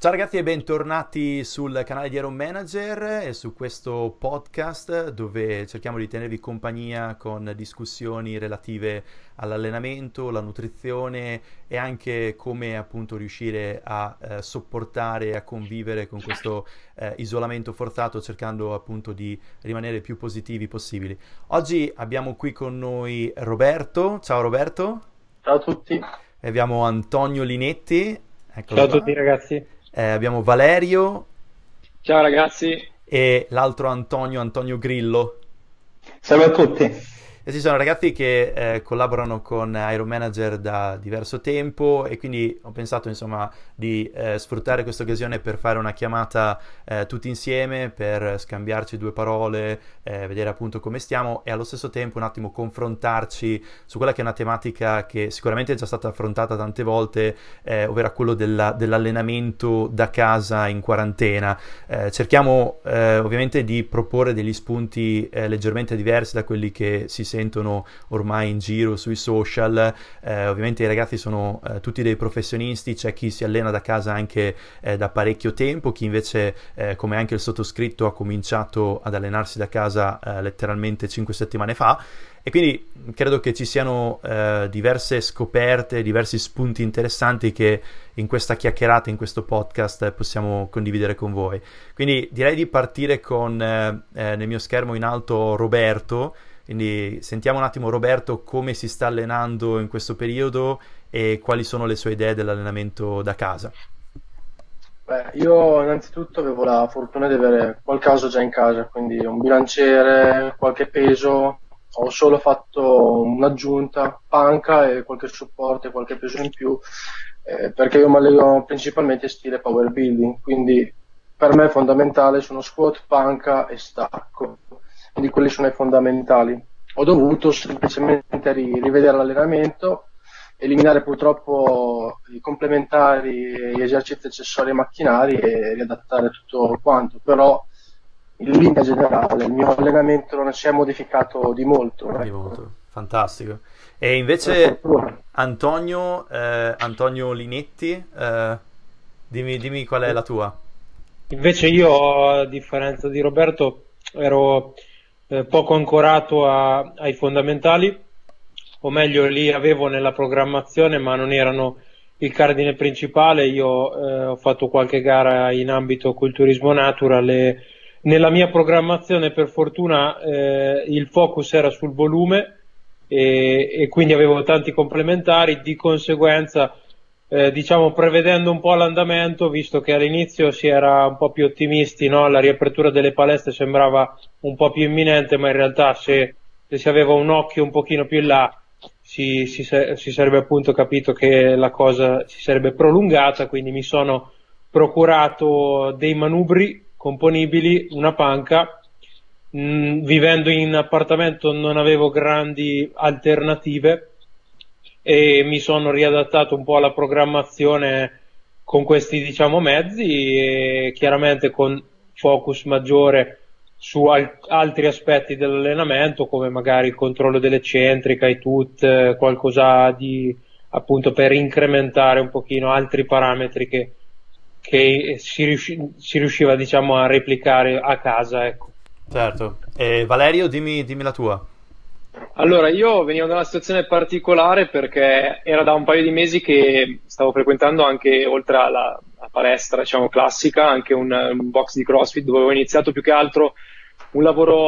Ciao ragazzi e bentornati sul canale di Iron Manager e su questo podcast dove cerchiamo di tenervi compagnia con discussioni relative all'allenamento, la nutrizione e anche come appunto riuscire a eh, sopportare e a convivere con questo eh, isolamento forzato cercando appunto di rimanere più positivi possibili. Oggi abbiamo qui con noi Roberto. Ciao Roberto. Ciao a tutti. E abbiamo Antonio Linetti. Eccolo Ciao a tutti ragazzi eh, abbiamo Valerio. Ciao ragazzi. E l'altro Antonio, Antonio Grillo. Salve a tutti. Questi sono ragazzi che eh, collaborano con Iron Manager da diverso tempo e quindi ho pensato insomma di eh, sfruttare questa occasione per fare una chiamata eh, tutti insieme, per scambiarci due parole, eh, vedere appunto come stiamo e allo stesso tempo un attimo confrontarci su quella che è una tematica che sicuramente è già stata affrontata tante volte, eh, ovvero quello della, dell'allenamento da casa in quarantena. Eh, cerchiamo ovviamente di proporre degli spunti leggermente diversi da quelli che si sentono sentono ormai in giro sui social. Eh, ovviamente i ragazzi sono eh, tutti dei professionisti, c'è chi si allena da casa anche eh, da parecchio tempo, chi invece, eh, come anche il sottoscritto, ha cominciato ad allenarsi da casa eh, letteralmente 5 settimane fa. E quindi credo che ci siano eh, diverse scoperte, diversi spunti interessanti che in questa chiacchierata, in questo podcast possiamo condividere con voi. Quindi direi di partire con eh, nel mio schermo in alto Roberto, quindi sentiamo un attimo Roberto come si sta allenando in questo periodo e quali sono le sue idee dell'allenamento da casa. Beh, io innanzitutto avevo la fortuna di avere qualcosa già in casa, quindi un bilanciere, qualche peso, ho solo fatto un'aggiunta, panca e qualche supporto e qualche peso in più, eh, perché io mi alleno principalmente in stile power building, quindi per me è fondamentale sono squat, panca e stacco quindi quelli sono i fondamentali. Ho dovuto semplicemente rivedere l'allenamento, eliminare purtroppo i complementari, gli esercizi accessori e macchinari e riadattare tutto quanto, però in linea generale il mio allenamento non si è modificato di molto. Di ecco. molto, fantastico. E invece Antonio, eh, Antonio Linetti, eh, dimmi, dimmi qual è la tua. Invece io, a differenza di Roberto, ero eh, poco ancorato a, ai fondamentali, o meglio li avevo nella programmazione ma non erano il cardine principale. Io eh, ho fatto qualche gara in ambito culturismo natural e nella mia programmazione per fortuna eh, il focus era sul volume e, e, quindi avevo tanti complementari, di conseguenza eh, diciamo prevedendo un po' l'andamento, visto che all'inizio si era un po' più ottimisti, no? la riapertura delle palestre sembrava un po' più imminente, ma in realtà se, se si aveva un occhio un pochino più in là si, si, si, sarebbe appunto capito che la cosa si sarebbe prolungata, quindi mi sono procurato dei manubri componibili, una panca, mh, mm, vivendo in appartamento non avevo grandi alternative e mi sono riadattato un po' alla programmazione con questi diciamo mezzi e chiaramente con focus maggiore su al- altri aspetti dell'allenamento come magari il controllo dell'eccentrica, i tut, qualcosa di appunto per incrementare un pochino altri parametri che, che si, riusci- si, riusciva diciamo a replicare a casa ecco. Certo, e Valerio dimmi, dimmi la tua allora, io venivo da una situazione particolare perché era da un paio di mesi che stavo frequentando anche, oltre alla, alla palestra, diciamo, classica, anche un, un, box di CrossFit dove ho iniziato più che altro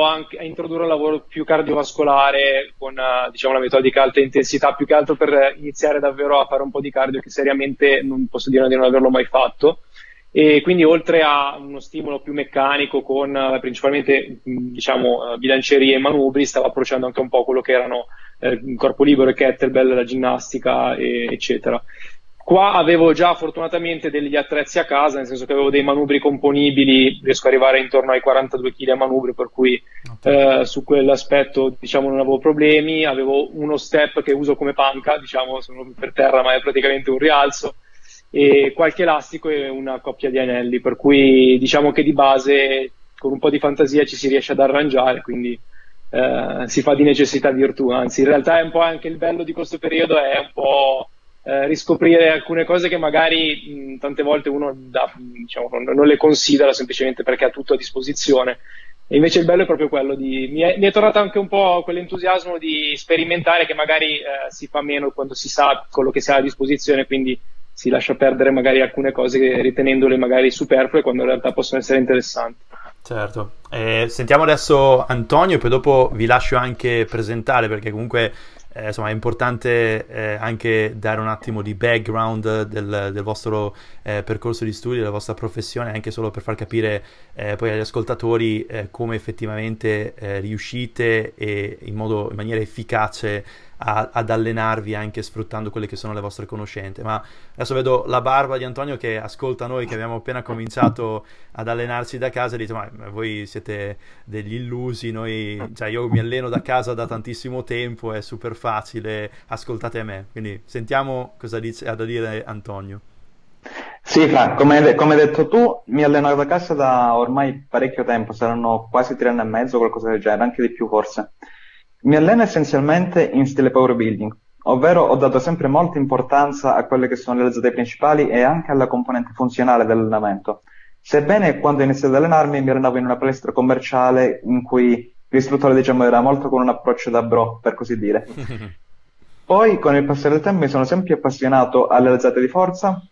anche, a introdurre un lavoro più cardiovascolare con, diciamo, una metodica alta intensità, più che altro per iniziare davvero a fare un po' di cardio che seriamente non posso dire di non averlo mai fatto e quindi oltre a uno stimolo più meccanico con eh, principalmente diciamo, eh, bilancieri e manubri stava approcciando anche un po' quello che erano eh, corpo libero e kettlebell, la ginnastica e, eccetera. Qua avevo già fortunatamente degli attrezzi a casa, nel senso che avevo dei manubri componibili, riesco ad arrivare intorno ai 42 kg a manubrio, per cui okay. eh, su quell'aspetto diciamo, non avevo problemi. Avevo uno step che uso come panca, diciamo, sono per terra, ma è praticamente un rialzo e qualche elastico e una coppia di anelli, per cui diciamo che di base con un po' di fantasia ci si riesce ad arrangiare, quindi eh, si fa di necessità virtù, anzi in realtà è un po' anche il bello di questo periodo, è un po' eh, riscoprire alcune cose che magari mh, tante volte uno da, diciamo, non, non, le considera semplicemente perché ha tutto a disposizione. E invece il bello è proprio quello di. Mi è, mi è tornato anche un po' quell'entusiasmo di sperimentare che magari eh, si fa meno quando si sa quello che si ha a disposizione, quindi si lascia perdere magari alcune cose ritenendole magari superflue quando in realtà possono essere interessanti. Certo, eh, sentiamo adesso Antonio e poi dopo vi lascio anche presentare perché comunque eh, insomma, è importante eh, anche dare un attimo di background del, del vostro eh, percorso di studio, della vostra professione, anche solo per far capire eh, poi agli ascoltatori eh, come effettivamente riuscite e in, modo, in maniera efficace a, ad allenarvi anche sfruttando quelle che sono le vostre conoscenze. Ma adesso vedo la barba di Antonio che ascolta noi che abbiamo appena cominciato ad allenarci da casa e dice ma voi siete degli illusi, noi, cioè io mi alleno da casa da tantissimo tempo, è super facile, ascoltate me. Quindi sentiamo cosa dice, ha da dire Antonio. Sì, Fra, come, come, hai detto tu, mi alleno da casa da ormai parecchio tempo, saranno quasi tre anni e mezzo, qualcosa del genere, anche di più forse. Mi alleno essenzialmente in stile power building, ovvero ho dato sempre molta importanza a quelle che sono le alzate principali e anche alla componente funzionale dell'allenamento. Sebbene quando ho iniziato ad allenarmi mi allenavo in una palestra commerciale in cui l'istruttore diciamo era molto con un approccio da bro, per così dire. Poi con il passare del tempo mi sono sempre appassionato alle alzate di forza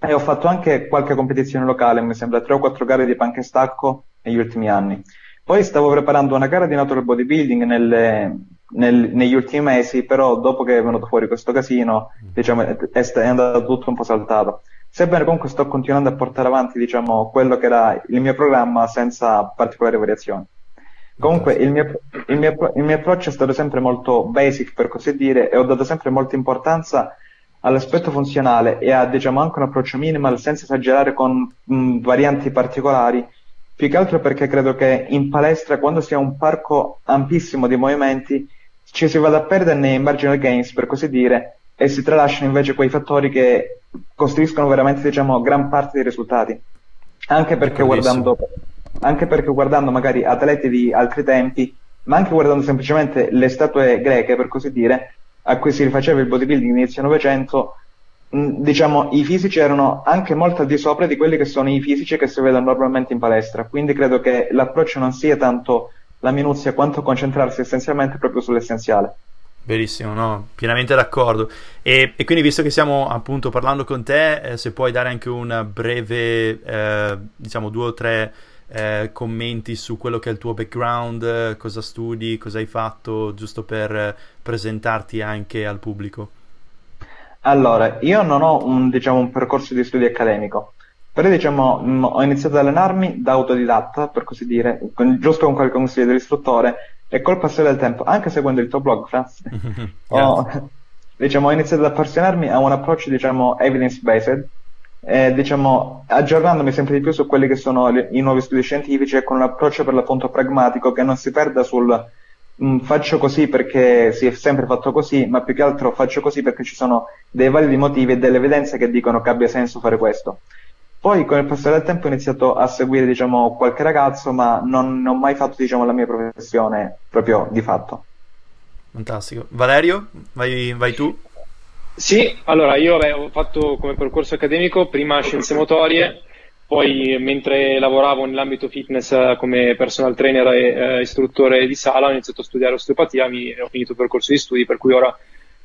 e ho fatto anche qualche competizione locale, mi sembra 3 o 4 gare di panca e stacco negli ultimi anni. Poi stavo preparando una gara di natural bodybuilding nelle, nel, negli ultimi mesi, però dopo che è venuto fuori questo casino, diciamo, è, è andato tutto un po' saltato. Sebbene comunque sto continuando a portare avanti, diciamo, quello che era il mio programma senza particolari variazioni. Comunque il mio, il, mio, il mio, approccio è stato sempre molto basic, per così dire, e ho dato sempre molta importanza all'aspetto funzionale e a, diciamo, anche un approccio minimal senza esagerare con mh, varianti particolari più che altro perché credo che in palestra, quando si ha un parco ampissimo di movimenti, ci si vada a perdere nei marginal gains, per così dire, e si tralasciano invece quei fattori che costruiscono veramente, diciamo, gran parte dei risultati. Anche perché, guardando, anche perché guardando magari atleti di altri tempi, ma anche guardando semplicemente le statue greche, per così dire, a cui si rifaceva il bodybuilding inizio Novecento, diciamo, i fisici erano anche molto al di sopra di quelli che sono i fisici che si vedono normalmente in palestra, quindi credo che l'approccio non sia tanto la minuzia quanto concentrarsi essenzialmente proprio sull'essenziale. Verissimo, no, pienamente d'accordo. E, e, quindi, visto che stiamo appunto parlando con te, eh, se puoi dare anche un breve, eh, diciamo, due o tre eh, commenti su quello che è il tuo background, cosa studi, cosa hai fatto, giusto per presentarti anche al pubblico. Allora, io non ho un, diciamo, un percorso di studio accademico, però diciamo, mh, mm, ho iniziato ad allenarmi da autodidatta, per così dire, con, giusto con qualche consiglio dell'istruttore, e col passare del tempo, anche seguendo il tuo blog, Franz, ho, diciamo, ho iniziato ad appassionarmi a un approccio, diciamo, evidence-based, e, diciamo, aggiornandomi sempre di più su quelli che sono le, i nuovi studi scientifici e con un approccio per l'appunto pragmatico che non si perda sul mh, faccio così perché si è sempre fatto così, ma più che altro faccio così perché ci sono dei validi motivi e delle evidenze che dicono che abbia senso fare questo. Poi con il passare del tempo ho iniziato a seguire diciamo, qualche ragazzo, ma non, non ho mai fatto diciamo, la mia professione proprio di fatto. Fantastico. Valerio, vai, vai tu? Sì, allora io beh, ho fatto come percorso accademico prima scienze motorie, poi, mentre lavoravo nell'ambito fitness eh, come personal trainer e eh, istruttore di sala, ho iniziato a studiare osteopatia e ho finito il percorso di studi, per cui ora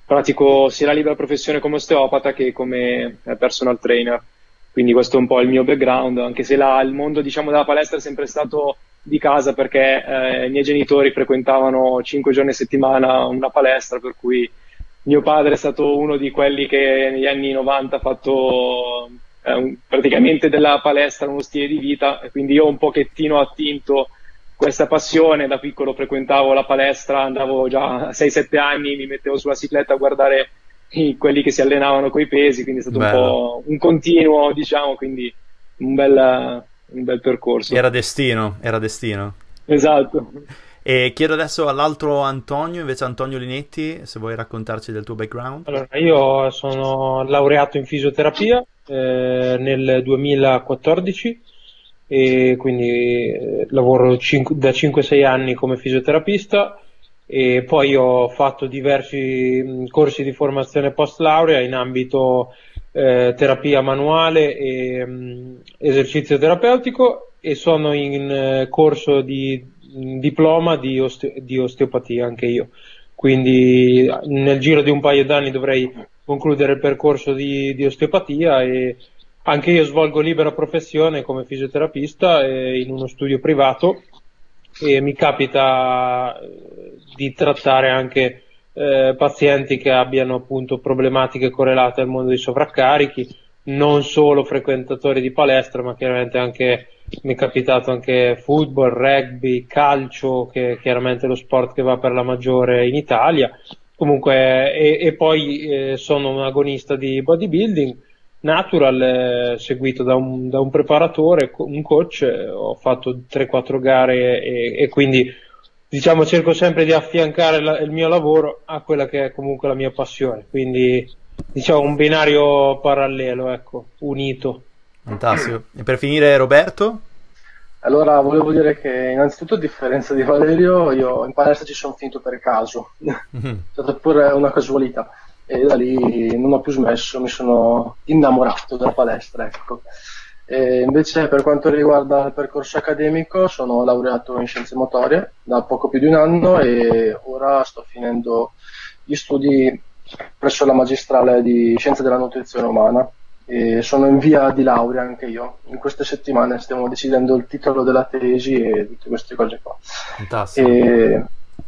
pratico sia la libera professione come osteopata che come eh, personal trainer. Quindi questo è un po' il mio background, anche se la, il mondo diciamo, della palestra è sempre stato di casa perché eh, i miei genitori frequentavano 5 giorni a settimana una palestra, per cui mio padre è stato uno di quelli che negli anni 90 ha fatto eh, praticamente della palestra uno stile di vita e quindi io un pochettino attinto questa passione, da piccolo frequentavo la palestra, andavo già a 6-7 anni, mi mettevo sulla cicletta a guardare i, quelli che si allenavano coi pesi, quindi è stato Bello. un po' un continuo, diciamo, quindi un bel, un bel percorso. Era destino, era destino. Esatto. E chiedo adesso all'altro Antonio, invece Antonio Linetti, se vuoi raccontarci del tuo background. Allora, io sono laureato in fisioterapia eh, nel 2014 e quindi eh, lavoro cinque, da 5-6 anni come fisioterapista e poi ho fatto diversi corsi di formazione post laurea in ambito eh, terapia manuale e mh, esercizio terapeutico e sono in eh, corso di diploma di, osteo- di, osteopatia anche io. Quindi nel giro di un paio d'anni dovrei concludere il percorso di, di osteopatia e anche io svolgo libera professione come fisioterapista eh, in uno studio privato e mi capita eh, di trattare anche eh, pazienti che abbiano appunto problematiche correlate al mondo dei sovraccarichi, non solo frequentatori di palestra, ma chiaramente anche mi è capitato anche football, rugby, calcio, che è chiaramente lo sport che va per la maggiore in Italia. Comunque, e, e poi eh, sono un agonista di bodybuilding natural, eh, seguito da un, da un, preparatore, un coach, eh, ho fatto 3-4 gare e, e, quindi diciamo cerco sempre di affiancare la, il mio lavoro a quella che è comunque la mia passione, quindi diciamo un binario parallelo, ecco, unito. Fantastico. E per finire Roberto? Allora, volevo dire che innanzitutto a differenza di Valerio, io in palestra ci sono finito per caso, mm-hmm. è stata pure una casualità e da lì non ho più smesso, mi sono innamorato della palestra. Ecco. E invece per quanto riguarda il percorso accademico sono laureato in scienze motorie da poco più di un anno e ora sto finendo gli studi presso la magistrale di scienze della nutrizione umana e sono in via di laurea anche io. In queste settimane stiamo decidendo il titolo della tesi e tutte queste cose qua. Fantastico. E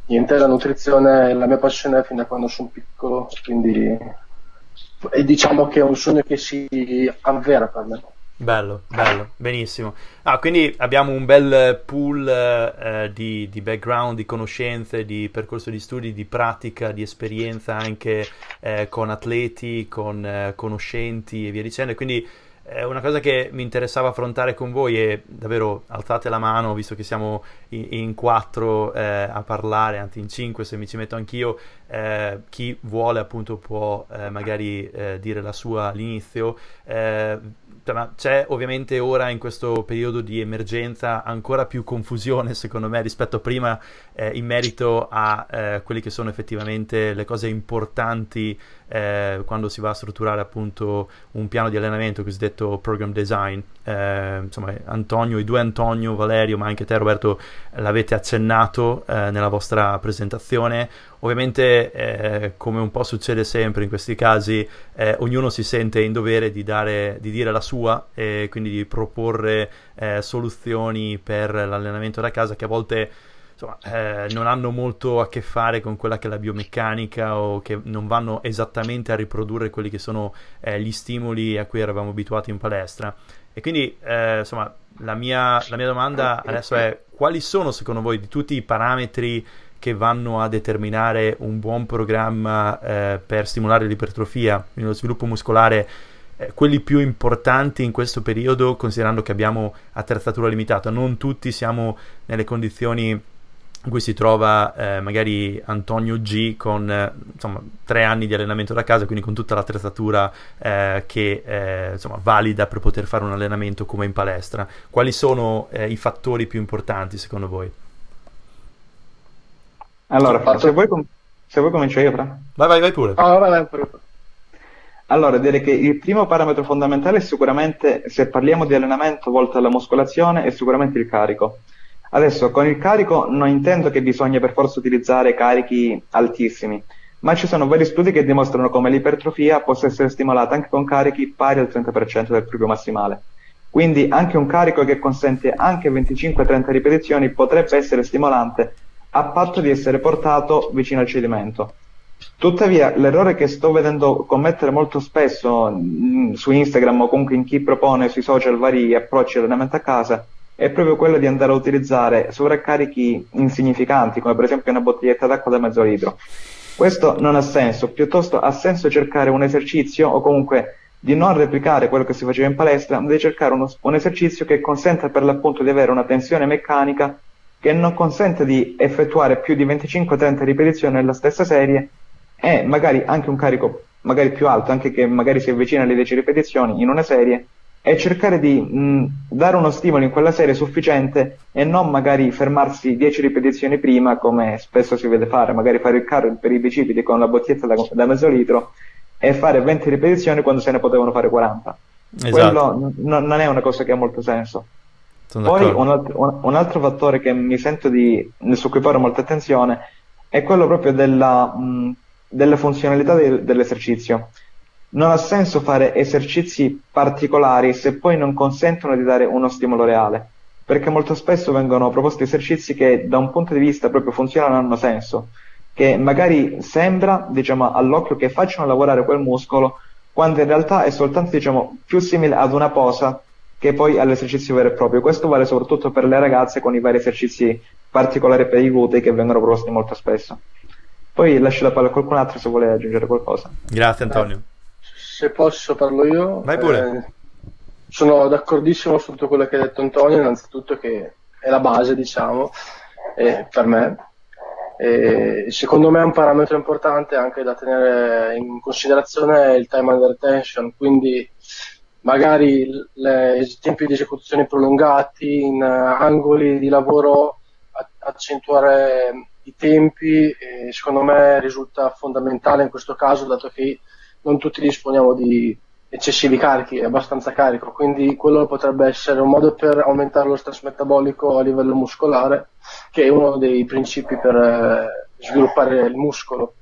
niente, la nutrizione è la mia passione fin da quando sono piccolo, quindi e diciamo che è un sogno che si avvera per me. Bello, bello, benissimo. Ah, quindi abbiamo un bel pool eh, di, di, background, di conoscenze, di percorso di studi, di pratica, di esperienza anche eh, con atleti, con eh, conoscenti e via dicendo. Quindi eh, una cosa che mi interessava affrontare con voi è davvero alzate la mano, visto che siamo in, in quattro eh, a parlare, anzi in cinque se mi ci metto anch'io, eh, chi vuole appunto può eh, magari eh, dire la sua all'inizio. Eh, ma c'è ovviamente ora in questo periodo di emergenza ancora più confusione secondo me rispetto a prima in merito a quelle che sono effettivamente le cose importanti eh, quando si va a strutturare appunto un piano di allenamento cosiddetto program design. Eh, insomma, Antonio, i due Antonio, Valerio, ma anche te Roberto l'avete accennato eh, nella vostra presentazione. Ovviamente, eh, come un po' succede sempre in questi casi, eh, ognuno si sente in dovere di, dare, di dire la sua e quindi di proporre eh, soluzioni per l'allenamento da casa che a volte insomma, eh, non hanno molto a che fare con quella che è la biomeccanica o che non vanno esattamente a riprodurre quelli che sono eh, gli stimoli a cui eravamo abituati in palestra. E quindi, eh, insomma, la mia, la mia domanda adesso è quali sono secondo voi di tutti i parametri che vanno a determinare un buon programma eh, per stimolare l'ipertrofia, lo sviluppo muscolare, eh, quelli più importanti in questo periodo, considerando che abbiamo attrezzatura limitata. Non tutti siamo nelle condizioni in cui si trova eh, magari Antonio G con eh, insomma, tre anni di allenamento da casa, quindi con tutta l'attrezzatura eh, che eh, insomma, valida per poter fare un allenamento come in palestra. Quali sono eh, i fattori più importanti secondo voi? Allora, Fatto... se, vuoi com- se vuoi comincio io, Fra. Vai, vai, vai pure. Ah, vai, vai pure. Allora, direi che il primo parametro fondamentale è sicuramente, se parliamo di allenamento volto alla muscolazione, è sicuramente il carico. Adesso con il carico non intendo che bisogna per forza utilizzare carichi altissimi, ma ci sono vari studi che dimostrano come l'ipertrofia possa essere stimolata anche con carichi pari al 30% del proprio massimale. Quindi anche un carico che consente anche 25-30 ripetizioni potrebbe essere stimolante a patto di essere portato vicino al cedimento. Tuttavia, l'errore che sto vedendo commettere molto spesso mh, su Instagram o comunque in chi propone sui social vari approcci di allenamento a casa è proprio quello di andare a utilizzare sovraccarichi insignificanti, come per esempio una bottiglietta d'acqua da mezzo litro. Questo non ha senso, piuttosto ha senso cercare un esercizio o comunque di non replicare quello che si faceva in palestra, ma di cercare uno, un esercizio che consenta per l'appunto di avere una tensione meccanica che non consente di effettuare più di 25-30 ripetizioni nella stessa serie e magari anche un carico magari più alto, anche che magari si avvicina alle 10 ripetizioni in una serie, e cercare di mh, dare uno stimolo in quella serie sufficiente e non magari fermarsi 10 ripetizioni prima come spesso si vede fare, magari fare il carro per i bicipiti con la bottiglietta da, da mezzo litro e fare 20 ripetizioni quando se ne potevano fare 40. Esatto. Quello n- non è una cosa che ha molto senso. Poi un altro, un, un altro, fattore che mi sento di, su cui fare molta attenzione è quello proprio della, mh, della funzionalità de, dell'esercizio. Non ha senso fare esercizi particolari se poi non consentono di dare uno stimolo reale, perché molto spesso vengono proposti esercizi che da un punto di vista proprio funzionale hanno senso, che magari sembra, diciamo, all'occhio che facciano lavorare quel muscolo, quando in realtà è soltanto, diciamo, più simile ad una posa che poi all'esercizio vero e proprio. Questo vale soprattutto per le ragazze con i vari esercizi particolari per i glutei che vengono proposti molto spesso. Poi lascio la palla a qualcun altro se vuole aggiungere qualcosa. Grazie Antonio. Eh, se posso parlo io. Vai pure. Eh, sono d'accordissimo su tutto quello che ha detto Antonio, innanzitutto che è la base, diciamo, eh, per me. E secondo me è un parametro importante anche da tenere in considerazione il time under tension, quindi magari i tempi di esecuzione prolungati, in uh, angoli di lavoro, accentuare i tempi, secondo me risulta fondamentale in questo caso, dato che non tutti disponiamo di eccessivi carichi, è abbastanza carico, quindi quello potrebbe essere un modo per aumentare lo stress metabolico a livello muscolare, che è uno dei principi per eh, sviluppare il muscolo.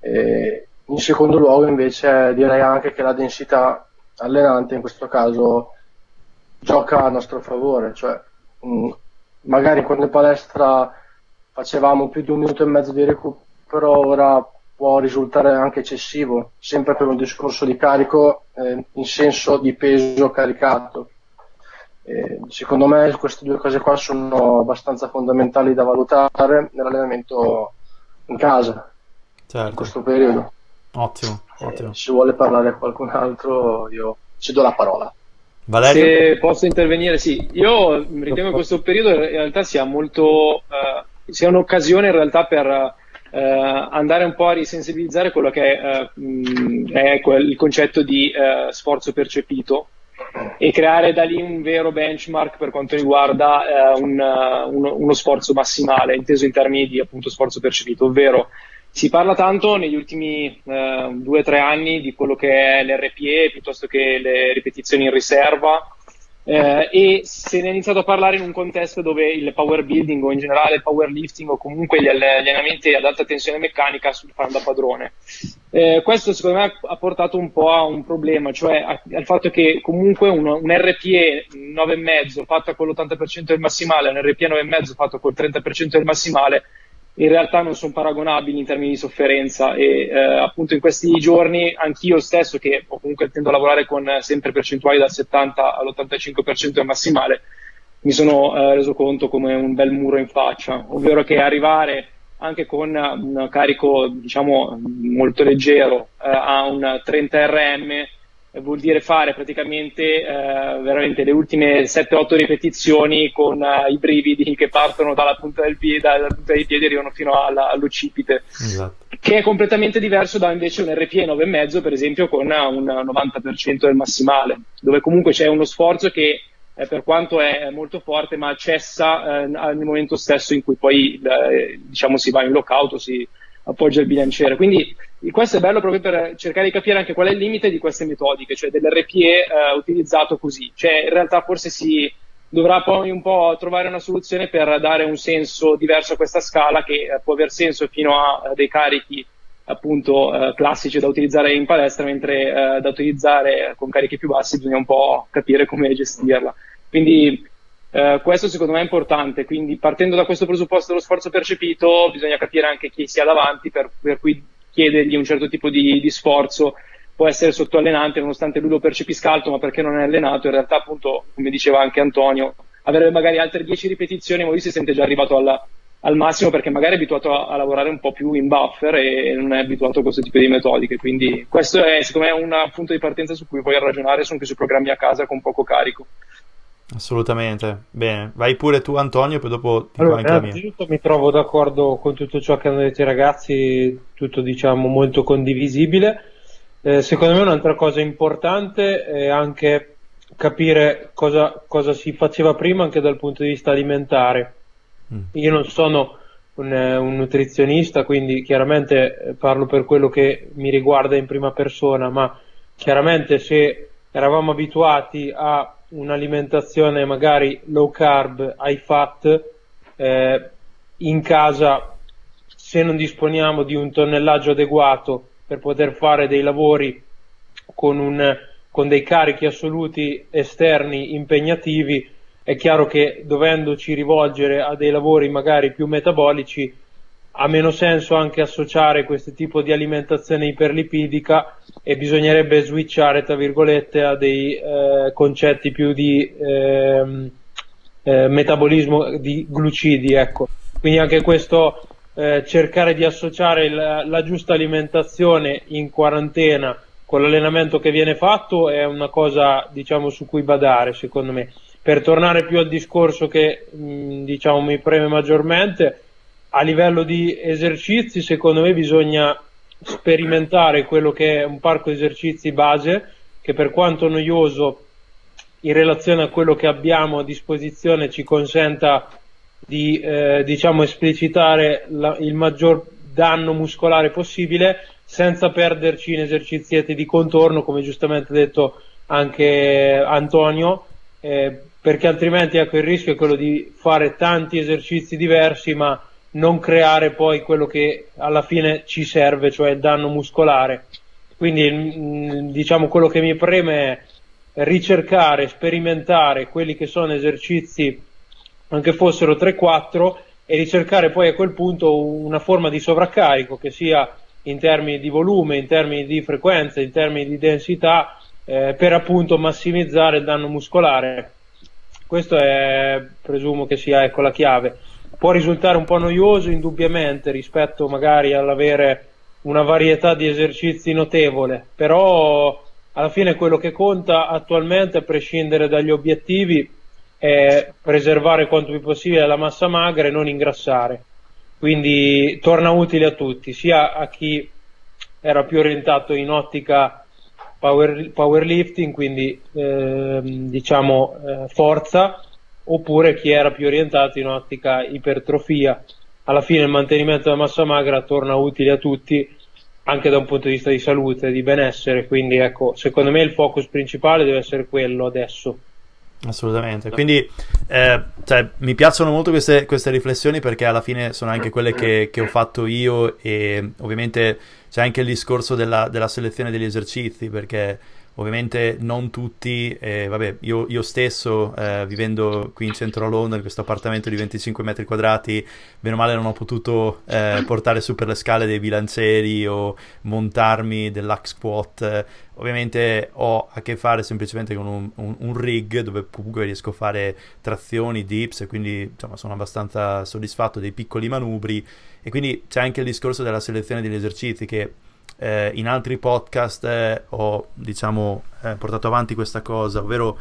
E in secondo luogo invece direi anche che la densità allenante in questo caso gioca a nostro favore, cioè mh, mm, magari quando in palestra facevamo più di un minuto e mezzo di recupero, ora può risultare anche eccessivo, sempre per un discorso di carico eh, in senso di peso caricato. Eh, secondo me queste due cose qua sono abbastanza fondamentali da valutare nell'allenamento in casa certo. in questo periodo. Ottimo, ottimo. Eh, se vuole parlare qualcun altro, io ci do la parola. Valerio? Se posso intervenire, sì. Io ritengo che questo periodo in realtà sia molto, uh, sia un'occasione in realtà per uh, andare un po' a risensibilizzare quello che è, uh, mh, è quel, il concetto di sforzo percepito e creare da lì un vero benchmark per quanto riguarda un, uno, uno, sforzo massimale, inteso in termini di appunto sforzo percepito, ovvero si parla tanto negli ultimi eh, due o tre anni di quello che è l'RPE piuttosto che le ripetizioni in riserva eh, e se ne è iniziato a parlare in un contesto dove il power building o in generale il powerlifting o comunque gli allenamenti ad alta tensione meccanica fanno da padrone. Eh, questo secondo me ha portato un po' a un problema, cioè al fatto che comunque un, un RPE 9,5 fatto con l'80% del massimale, un RPE 9,5 fatto col 30% del massimale in realtà non sono paragonabili in termini di sofferenza e eh, appunto in questi giorni anch'io stesso che comunque tendo a lavorare con sempre percentuali dal 70 all'85% del massimale mi sono eh, reso conto come un bel muro in faccia. Ovvero che arrivare anche con un carico diciamo molto leggero eh, a un 30 rm vuol dire fare praticamente eh, veramente le ultime 7-8 ripetizioni con uh, i brividi che partono dalla punta del piede, dalla punta dei piedi e arrivano fino alla, all'occipite, esatto. che è completamente diverso da invece un RPE 9,5 per esempio con un 90% del massimale, dove comunque c'è uno sforzo che eh, per quanto è molto forte ma cessa eh, nel momento stesso in cui poi eh, diciamo si va in lockout o si appoggia il bilanciere. Quindi questo è bello proprio per cercare di capire anche qual è il limite di queste metodiche, cioè dell'RPE eh, utilizzato così. Cioè in realtà forse si dovrà poi un po' trovare una soluzione per dare un senso diverso a questa scala che eh, può aver senso fino a, a dei carichi appunto eh, classici da utilizzare in palestra, mentre eh, da utilizzare con carichi più bassi bisogna un po' capire come gestirla. Quindi eh, questo secondo me è importante, quindi partendo da questo presupposto dello sforzo percepito bisogna capire anche chi si ha davanti per, per cui chiedergli un certo tipo di, di sforzo può essere sottoallenante nonostante lui lo percepisca alto ma perché non è allenato in realtà appunto come diceva anche Antonio avrebbe magari altre 10 ripetizioni ma lui si sente già arrivato alla, al massimo perché magari è abituato a, a, lavorare un po' più in buffer e non è abituato a questo tipo di metodiche. Quindi questo è secondo me un punto di partenza su cui puoi ragionare anche sui programmi a casa con poco carico Assolutamente, bene. Vai pure tu Antonio, poi dopo ti allora, anche innanzitutto mi trovo d'accordo con tutto ciò che hanno detto i ragazzi, tutto diciamo molto condivisibile. Eh, secondo me un'altra cosa importante è anche capire cosa, cosa, si faceva prima anche dal punto di vista alimentare. Mm. Io non sono un, un, nutrizionista, quindi chiaramente eh, parlo per quello che mi riguarda in prima persona, ma chiaramente se eravamo abituati a un'alimentazione magari low carb, high fat, eh, in casa se non disponiamo di un tonnellaggio adeguato per poter fare dei lavori con, un, con dei carichi assoluti esterni impegnativi, è chiaro che dovendoci rivolgere a dei lavori magari più metabolici ha meno senso anche associare questo tipo di alimentazione iperlipidica e bisognerebbe switchare, tra virgolette, a dei eh, concetti più di eh, eh, metabolismo di glucidi, ecco. Quindi anche questo eh, cercare di associare la, la giusta alimentazione in quarantena con l'allenamento che viene fatto è una cosa, diciamo, su cui badare, secondo me. Per tornare più al discorso che, mh, diciamo, mi preme maggiormente, a livello di esercizi, secondo me bisogna sperimentare quello che è un parco esercizi base, che per quanto noioso in relazione a quello che abbiamo a disposizione ci consenta di eh, diciamo esplicitare la, il maggior danno muscolare possibile senza perderci in esercizietti di contorno come giustamente detto anche Antonio eh, perché altrimenti ecco il rischio è quello di fare tanti esercizi diversi ma non creare poi quello che alla fine ci serve, cioè il danno muscolare. Quindi mm, diciamo quello che mi preme è ricercare, sperimentare quelli che sono esercizi, anche fossero 3-4, e ricercare poi a quel punto una forma di sovraccarico che sia in termini di volume, in termini di frequenza, in termini di densità, eh, per appunto massimizzare il danno muscolare. Questo è, presumo che sia ecco, la chiave può risultare un po' noioso indubbiamente rispetto magari all'avere una varietà di esercizi notevole, però alla fine quello che conta attualmente, a prescindere dagli obiettivi, è preservare quanto più possibile la massa magra e non ingrassare. Quindi torna utile a tutti, sia a chi era più orientato in ottica power, powerlifting, quindi eh, diciamo eh, forza, oppure chi era più orientato in ottica ipertrofia. Alla fine il mantenimento della massa magra torna utile a tutti, anche da un punto di vista di salute, di benessere, quindi ecco, secondo me il focus principale deve essere quello adesso. Assolutamente, quindi eh, cioè, mi piacciono molto queste, queste, riflessioni perché alla fine sono anche quelle che, che, ho fatto io e ovviamente c'è anche il discorso della, della selezione degli esercizi perché Ovviamente non tutti, eh, vabbè, io, io stesso eh, vivendo qui in centro a Londra, in questo appartamento di 25 metri quadrati, bene o male non ho potuto eh, portare su per le scale dei bilancieri o montarmi dell'hack squat. Ovviamente ho a che fare semplicemente con un, un, un, rig dove comunque riesco a fare trazioni, dips e quindi insomma, sono abbastanza soddisfatto dei piccoli manubri e quindi c'è anche il discorso della selezione degli esercizi che eh, in altri podcast eh, ho diciamo eh, portato avanti questa cosa, ovvero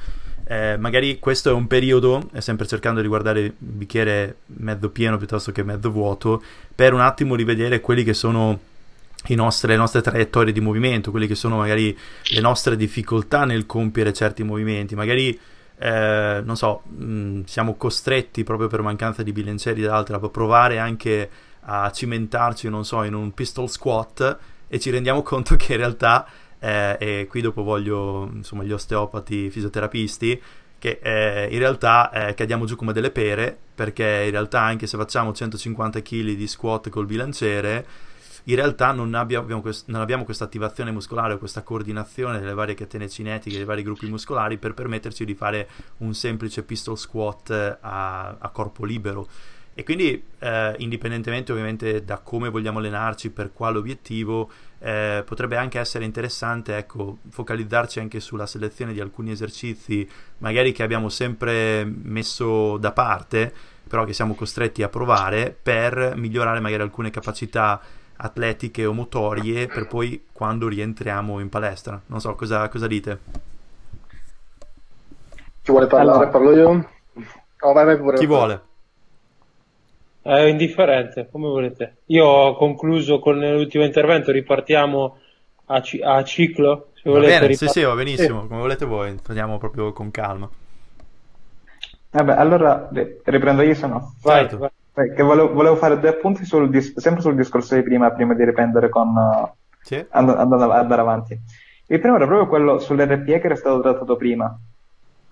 eh, magari questo è un periodo, sempre cercando di guardare il bicchiere mezzo pieno piuttosto che mezzo vuoto, per un attimo rivedere quelli che sono nostre, le nostre traiettorie di movimento, quelle che sono magari le nostre difficoltà nel compiere certi movimenti, magari eh, non so, mh, siamo costretti proprio per mancanza di bilancieri dall'altra a provare anche a cimentarci, non so, in un pistol squat e ci rendiamo conto che in realtà, eh, e qui dopo voglio insomma gli osteopati, fisioterapisti, che eh, in realtà eh, cadiamo giù come delle pere perché in realtà anche se facciamo 150 kg di squat col bilanciere in realtà non abbiamo, non abbiamo questa attivazione muscolare o questa coordinazione delle varie catene cinetiche, dei vari gruppi muscolari per permetterci di fare un semplice pistol squat a, a corpo libero e quindi, eh, indipendentemente ovviamente da come vogliamo allenarci, per quale obiettivo, eh, potrebbe anche essere interessante ecco, focalizzarci anche sulla selezione di alcuni esercizi, magari che abbiamo sempre messo da parte, però che siamo costretti a provare per migliorare magari alcune capacità atletiche o motorie per poi quando rientriamo in palestra. Non so cosa, cosa dite. Chi vuole parlare? Allora. Parlo io? Oh, vai, vai pure. Chi vuole? È indifferente, come volete. Io ho concluso con l'ultimo intervento, ripartiamo a, c- a ciclo, Se va bene, sì, sì, va benissimo, sì. come volete voi, andiamo proprio con calma. Vabbè, allora riprendo io, se no. Certo. Vai, vai. Che volevo, volevo, fare due appunti sul dis- sempre sul discorso di prima, prima di riprendere con uh, sì. and- andando andare avanti. Il primo era proprio quello sull'RPE che era stato trattato prima.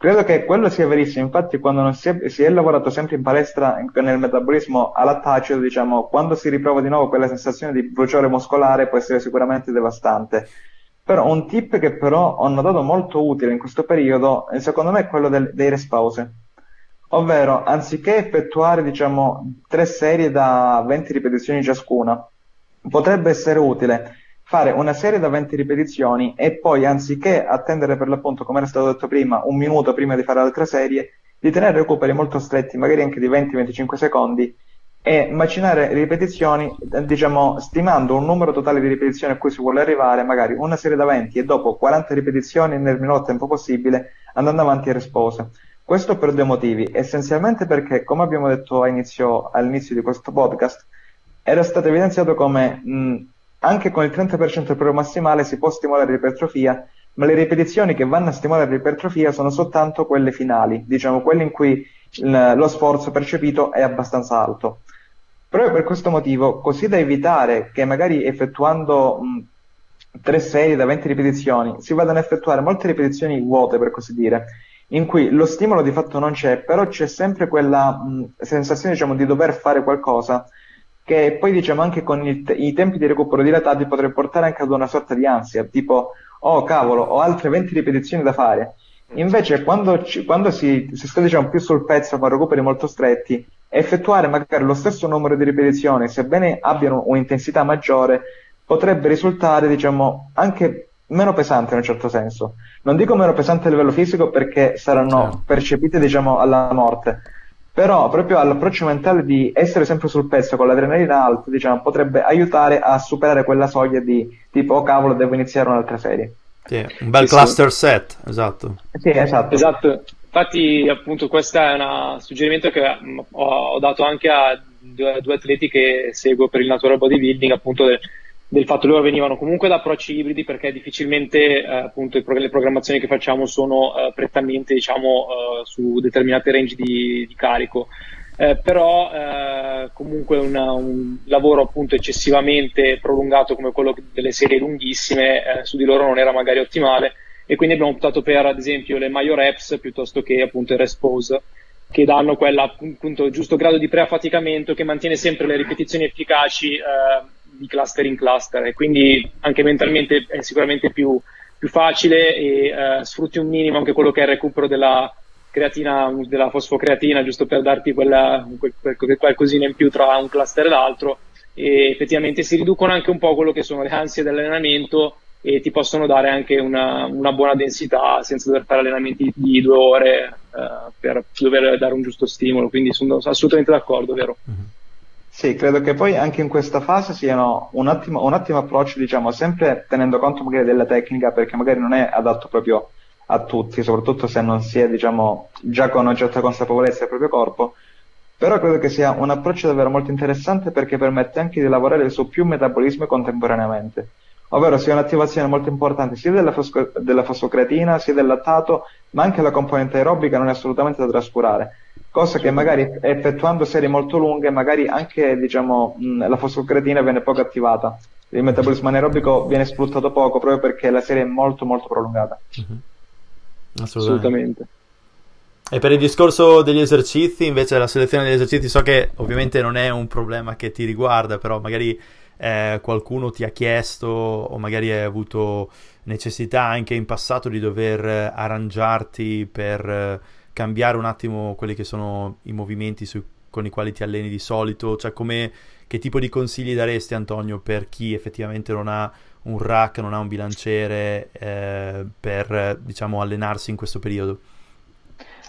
Credo che quello sia verissimo, infatti quando si è, si è, lavorato sempre in palestra nel metabolismo a lattaceo, diciamo, quando si riprova di nuovo quella sensazione di bruciore muscolare può essere sicuramente devastante. Però un tip che però ho notato molto utile in questo periodo, secondo me, è quello del, dei rest pause. Ovvero, anziché effettuare, diciamo, tre serie da 20 ripetizioni ciascuna, potrebbe essere utile fare una serie da 20 ripetizioni e poi anziché attendere per l'appunto, come era stato detto prima, un minuto prima di fare l'altra serie, di tenere recuperi molto stretti, magari anche di 20-25 secondi, e macinare ripetizioni, diciamo, stimando un numero totale di ripetizioni a cui si vuole arrivare, magari una serie da 20 e dopo 40 ripetizioni nel minor tempo possibile, andando avanti a rispose. Questo per due motivi, essenzialmente perché, come abbiamo detto all'inizio, all'inizio di questo podcast, era stato evidenziato come mh, anche con il 30% del proprio massimale si può stimolare l'ipertrofia, ma le ripetizioni che vanno a stimolare l'ipertrofia sono soltanto quelle finali, diciamo quelle in cui il, lo sforzo percepito è abbastanza alto. Proprio per questo motivo, così da evitare che magari effettuando mh, tre serie da 20 ripetizioni si vadano a effettuare molte ripetizioni vuote, per così dire, in cui lo stimolo di fatto non c'è, però c'è sempre quella mh, sensazione diciamo, di dover fare qualcosa che poi diciamo anche con il, i tempi di recupero dilatati potrebbe portare anche ad una sorta di ansia, tipo oh cavolo, ho altre 20 ripetizioni da fare. Invece quando, ci, quando si, si, sta diciamo, più sul pezzo con recuperi molto stretti, effettuare magari lo stesso numero di ripetizioni, sebbene abbiano un'intensità maggiore, potrebbe risultare diciamo, anche meno pesante in un certo senso. Non dico meno pesante a livello fisico perché saranno certo. percepite diciamo, alla morte, però proprio all'approccio mentale di essere sempre sul pezzo con l'adrenalina alta, diciamo, potrebbe aiutare a superare quella soglia di tipo, oh cavolo, devo iniziare un'altra serie. Sì, un bel sì, cluster sì. set, esatto. Sì, esatto. esatto. Infatti, appunto, questo è un suggerimento che ho, ho dato anche a due, due, atleti che seguo per il natural bodybuilding, appunto, del, fatto che loro venivano comunque da approcci ibridi perché difficilmente eh, appunto le programmazioni che facciamo sono eh, prettamente diciamo eh, su determinate range di, di carico. Eh, però eh, comunque una, un lavoro appunto eccessivamente prolungato come quello delle serie lunghissime eh, su di loro non era magari ottimale. E quindi abbiamo optato per ad esempio le major reps piuttosto che appunto il respose che danno quella giusto grado di preaffaticamento che mantiene sempre le ripetizioni efficaci di cluster in cluster e quindi anche mentalmente è sicuramente più, più facile e eh, sfrutti un minimo anche quello che è il recupero della creatina, della fosfocreatina, giusto per darti quella, quel, quel, qualcosina in più tra un cluster e l'altro e effettivamente si riducono anche un po' quello che sono le ansie dell'allenamento e ti possono dare anche una, una buona densità senza dover fare allenamenti di due ore eh, per dover dare un giusto stimolo, quindi sono assolutamente d'accordo, vero? Mm-hmm. Sì, credo che poi anche in questa fase siano un ottimo, un ottimo approccio, diciamo, sempre tenendo conto magari della tecnica, perché magari non è adatto proprio a tutti, soprattutto se non si è, diciamo, già con una certa consapevolezza del proprio corpo. Però credo che sia un approccio davvero molto interessante perché permette anche di lavorare su più metabolismi contemporaneamente. Ovvero sia un'attivazione molto importante sia della, fosco- della fosfocreatina, sia del lattato, ma anche la componente aerobica non è assolutamente da trascurare cosa che magari effettuando serie molto lunghe, magari anche diciamo, mh, la fosfocreatina viene poco attivata. Il metabolismo anaerobico viene sfruttato poco proprio perché la serie è molto molto prolungata. Mm-hmm. Assolutamente. Assolutamente. E per il discorso degli esercizi, invece la selezione degli esercizi, so che ovviamente non è un problema che ti riguarda, però magari eh, qualcuno ti ha chiesto o magari hai avuto necessità anche in passato di dover arrangiarti per cambiare un attimo quelli che sono i movimenti su, con i quali ti alleni di solito? Cioè, come, che tipo di consigli daresti, Antonio, per chi effettivamente non ha un rack, non ha un bilanciere eh, per, diciamo, allenarsi in questo periodo?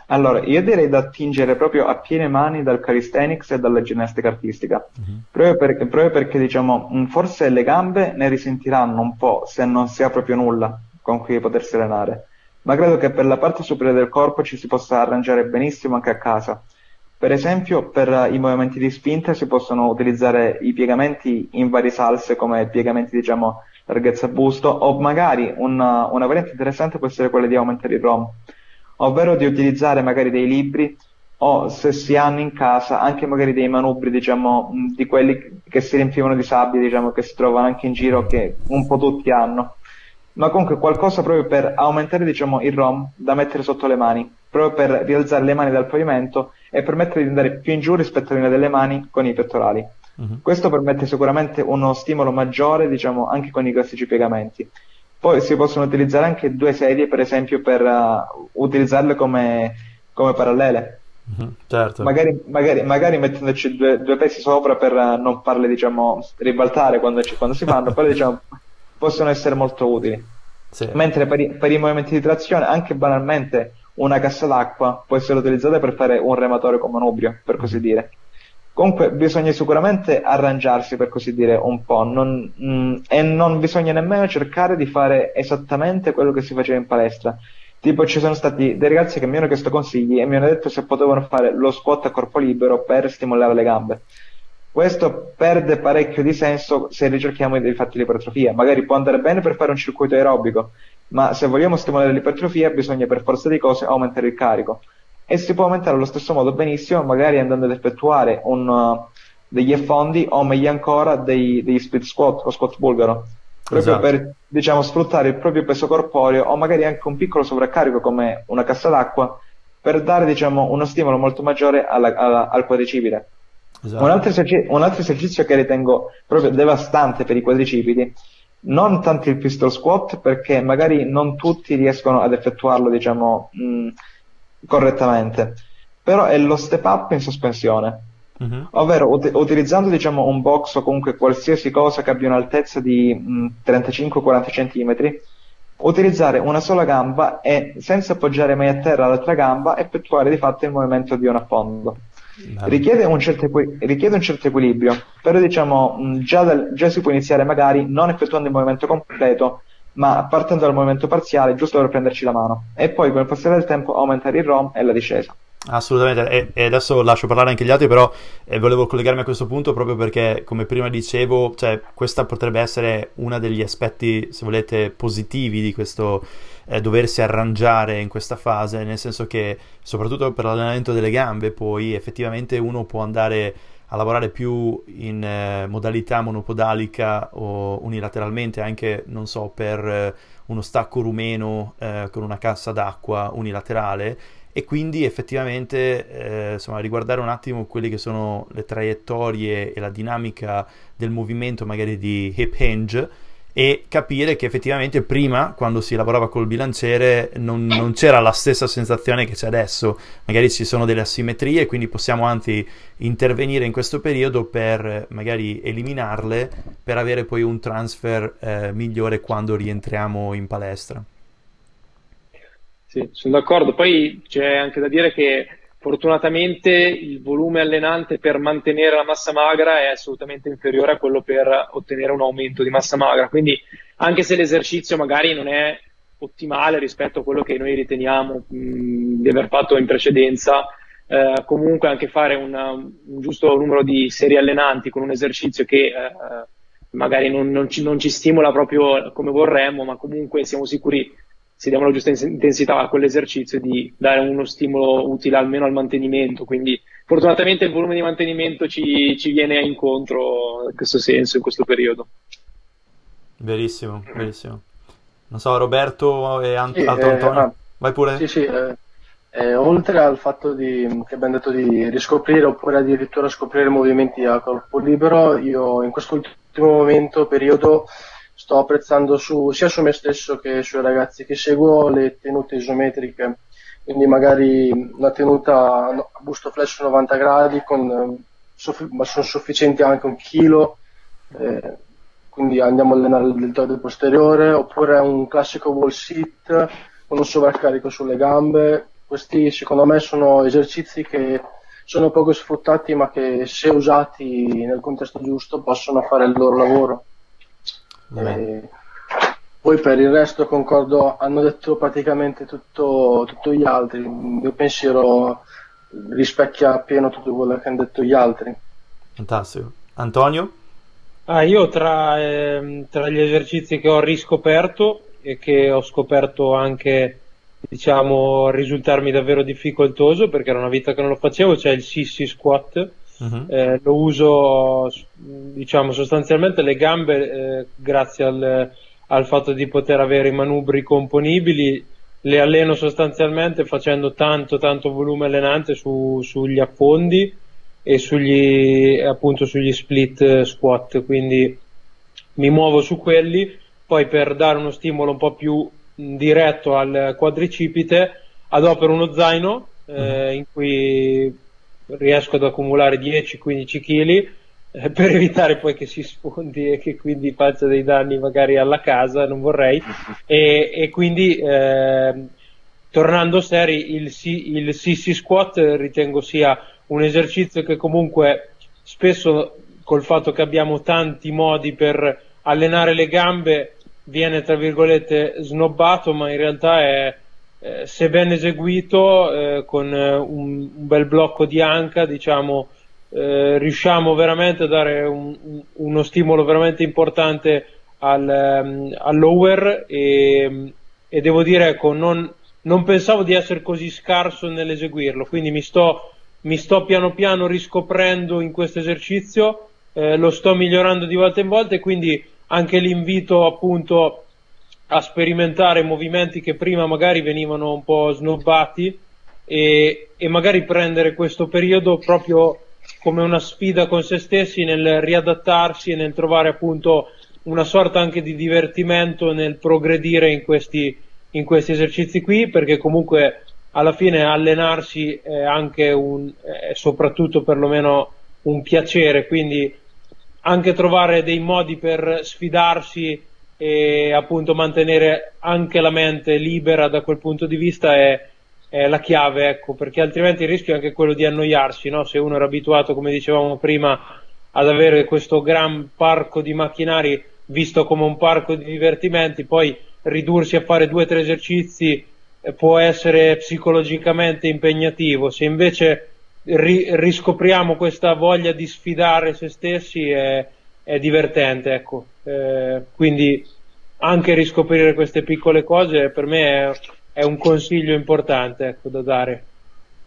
Allora, io direi da attingere proprio a piene mani dal calisthenics e dalla ginnastica artistica, uh-huh. proprio, perché, proprio perché, diciamo, forse le gambe ne risentiranno un po' se non si ha proprio nulla con cui potersi allenare ma credo che per la parte superiore del corpo ci si possa arrangiare benissimo anche a casa. Per esempio, per i movimenti di spinta si possono utilizzare i piegamenti in varie salse come piegamenti, diciamo, larghezza busto, o magari una, una variante interessante può essere quella di aumentare il ROM, ovvero di utilizzare magari dei libri o se si hanno in casa anche magari dei manubri, diciamo, di quelli che si riempivano di sabbia, diciamo, che si trovano anche in giro, che un po' tutti hanno. Ma comunque qualcosa proprio per aumentare, diciamo, il ROM da mettere sotto le mani, proprio per rialzare le mani dal pavimento e permettere di andare più in giù rispetto alla linea delle mani con i pettorali. Uh-huh. Questo permette sicuramente uno stimolo maggiore, diciamo, anche con i classici piegamenti. Poi si possono utilizzare anche due sedie, per esempio, per uh, utilizzarle come, come parallele. Mm-hmm, certo. Magari, magari, magari mettendoci due, due, pesi sopra per non farle diciamo, ribaltare quando, ci, quando si fanno, però diciamo, possono essere molto utili. Sì. Mentre per i, per i, movimenti di trazione, anche banalmente una cassa d'acqua può essere utilizzata per fare un rematorio con manubrio, per così mm-hmm. dire. Comunque bisogna sicuramente arrangiarsi, per così dire, un po', non, mh, mm, e non bisogna nemmeno cercare di fare esattamente quello che si faceva in palestra Tipo ci sono stati dei ragazzi che mi hanno chiesto consigli e mi hanno detto se potevano fare lo squat a corpo libero per stimolare le gambe. Questo perde parecchio di senso se ricerchiamo dei fatti di ipertrofia. Magari può andare bene per fare un circuito aerobico, ma se vogliamo stimolare l'ipertrofia bisogna per forza di cose aumentare il carico. E si può aumentare allo stesso modo benissimo, magari andando ad effettuare un, uh, degli affondi o meglio ancora dei, degli split squat o squat bulgaro proprio esatto. per diciamo, sfruttare il proprio peso corporeo o magari anche un piccolo sovraccarico come una cassa d'acqua per dare diciamo, uno stimolo molto maggiore alla, alla, al quadricipite. Esatto. Un, altro esercizio, un, altro esercizio, che ritengo proprio devastante per i quadricipiti, non tanto il pistol squat perché magari non tutti riescono ad effettuarlo diciamo, mh, correttamente, però è lo step up in sospensione. Uh-huh. Ovvero ut- utilizzando diciamo, un box o comunque qualsiasi cosa che abbia un'altezza di 35-40 cm, utilizzare una sola gamba e senza appoggiare mai a terra l'altra gamba effettuare di fatto il movimento di un affondo. Richiede un, certo equi- richiede un, certo equilibrio, però diciamo già, dal- già si può iniziare magari non effettuando il movimento completo, ma partendo dal movimento parziale giusto per prenderci la mano e poi con il passare del tempo aumentare il ROM e la discesa. Assolutamente, e, e, adesso lascio parlare anche gli altri, però eh, volevo collegarmi a questo punto proprio perché, come prima dicevo, cioè, questa potrebbe essere uno degli aspetti, se volete, positivi di questo eh, doversi arrangiare in questa fase, nel senso che, soprattutto per l'allenamento delle gambe, poi effettivamente uno può andare a lavorare più in eh, modalità monopodalica o unilateralmente, anche, non so, per eh, uno stacco rumeno eh, con una cassa d'acqua unilaterale. E quindi effettivamente eh, insomma, riguardare un attimo quelle che sono le traiettorie e la dinamica del movimento magari di hip hinge e capire che effettivamente prima quando si lavorava col bilanciere non, non, c'era la stessa sensazione che c'è adesso magari ci sono delle asimmetrie quindi possiamo anzi intervenire in questo periodo per magari eliminarle per avere poi un transfer eh, migliore quando rientriamo in palestra sì, sono d'accordo. Poi c'è anche da dire che fortunatamente il volume allenante per mantenere la massa magra è assolutamente inferiore a quello per ottenere un aumento di massa magra. Quindi anche se l'esercizio magari non è ottimale rispetto a quello che noi riteniamo mh, di aver fatto in precedenza, eh, comunque anche fare una, un giusto numero di serie allenanti con un esercizio che eh, magari non, non, ci, non ci stimola proprio come vorremmo, ma comunque siamo sicuri si diamo la giusta intensità a quell'esercizio di dare uno stimolo utile almeno al mantenimento. Quindi fortunatamente il volume di mantenimento ci, ci viene incontro in questo senso, in questo periodo. Verissimo, verissimo. Non so, Roberto e Ant- sì, altro eh, Antonio, ah, vai pure. Sì, sì, eh, eh, oltre al fatto di, che abbiamo detto di riscoprire oppure addirittura scoprire movimenti a corpo libero, io in questo ultimo momento, periodo, sto apprezzando su, sia su me stesso che sui ragazzi che seguo le tenute isometriche, quindi magari una tenuta a busto flesso 90 gradi, con, ma sono sufficienti anche un chilo, eh, quindi andiamo a allenare il deltoide posteriore, oppure un classico wall sit con un sovraccarico sulle gambe. Questi secondo me sono esercizi che sono poco sfruttati ma che se usati nel contesto giusto possono fare il loro lavoro. Eh, poi per il resto concordo, hanno detto praticamente tutto, tutto gli altri, il mio pensiero rispecchia appieno tutto quello che hanno detto gli altri. Fantastico. Antonio? Ah, io tra, eh, tra, gli esercizi che ho riscoperto e che ho scoperto anche, diciamo, risultarmi davvero difficoltoso perché era una vita che non lo facevo, c'è il sissy squat. Uh-huh. Eh, lo uso, diciamo, sostanzialmente le gambe eh, grazie al, al fatto di poter avere i manubri componibili le alleno sostanzialmente facendo tanto tanto volume allenante su, sugli affondi e sugli, appunto sugli split squat, quindi mi muovo su quelli, poi per dare uno stimolo un po' più diretto al quadricipite adopero uno zaino eh, mhm. in cui riesco ad accumulare 10-15 kg eh, per evitare poi che si sfondi e che quindi faccia dei danni magari alla casa, non vorrei, e, e quindi eh, tornando seri il, il CC squat ritengo sia un esercizio che comunque spesso col fatto che abbiamo tanti modi per allenare le gambe viene tra virgolette snobbato ma in realtà è eh, se ben eseguito eh, con eh, un, un, bel blocco di anca diciamo eh, riusciamo veramente a dare un, uno stimolo veramente importante al, um, al lower e, e, devo dire ecco non, non pensavo di essere così scarso nell'eseguirlo quindi mi sto mi sto piano piano riscoprendo in questo esercizio, eh, lo sto migliorando di volta in volta e quindi anche l'invito appunto a sperimentare movimenti che prima magari venivano un po' snobbati e, e magari prendere questo periodo proprio come una sfida con se stessi nel riadattarsi e nel trovare appunto una sorta anche di divertimento nel progredire in questi, in questi esercizi qui perché comunque alla fine allenarsi è anche un, è soprattutto perlomeno un piacere, quindi anche trovare dei modi per sfidarsi e appunto mantenere anche la mente libera da quel punto di vista è, è la chiave, ecco, perché altrimenti il rischio è anche quello di annoiarsi, no? se uno era abituato, come dicevamo prima, ad avere questo gran parco di macchinari visto come un parco di divertimenti, poi ridursi a fare due o tre esercizi può essere psicologicamente impegnativo, se invece ri- riscopriamo questa voglia di sfidare se stessi è, è divertente, ecco. Eh, quindi anche riscoprire queste piccole cose per me è, è un consiglio importante ecco, da dare.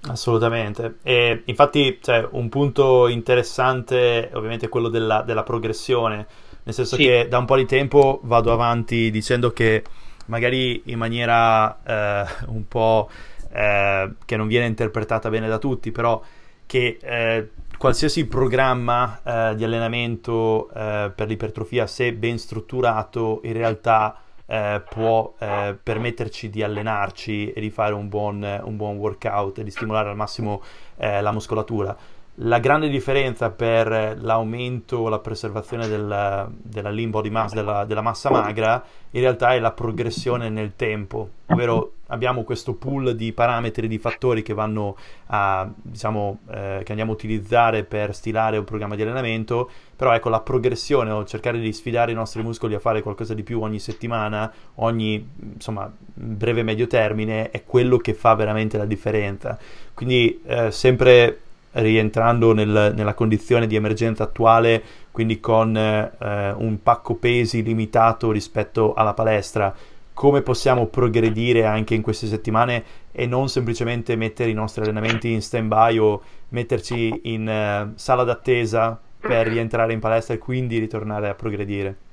Assolutamente, e infatti cioè, un punto interessante ovviamente è quello della, della progressione, nel senso sì. che da un po' di tempo vado avanti dicendo che magari in maniera eh, un po' eh, che non viene interpretata bene da tutti, però che eh, qualsiasi programma eh, di allenamento eh, per l'ipertrofia, se ben strutturato, in realtà eh, può permetterci di allenarci e di fare un buon, un buon workout e di stimolare al massimo la muscolatura la grande differenza per l'aumento o la preservazione del, della lean body mass, della, della, massa magra, in realtà è la progressione nel tempo, ovvero abbiamo questo pool di parametri, di fattori che vanno a, diciamo, eh, che andiamo a utilizzare per stilare un programma di allenamento, però ecco la progressione o cercare di sfidare i nostri muscoli a fare qualcosa di più ogni settimana, ogni insomma breve medio termine, è quello che fa veramente la differenza. Quindi eh, sempre rientrando nel, nella condizione di emergenza attuale, quindi con eh, un pacco pesi limitato rispetto alla palestra, come possiamo progredire anche in queste settimane e non semplicemente mettere i nostri allenamenti in stand by o metterci in uh, sala d'attesa per rientrare in palestra e quindi ritornare a progredire.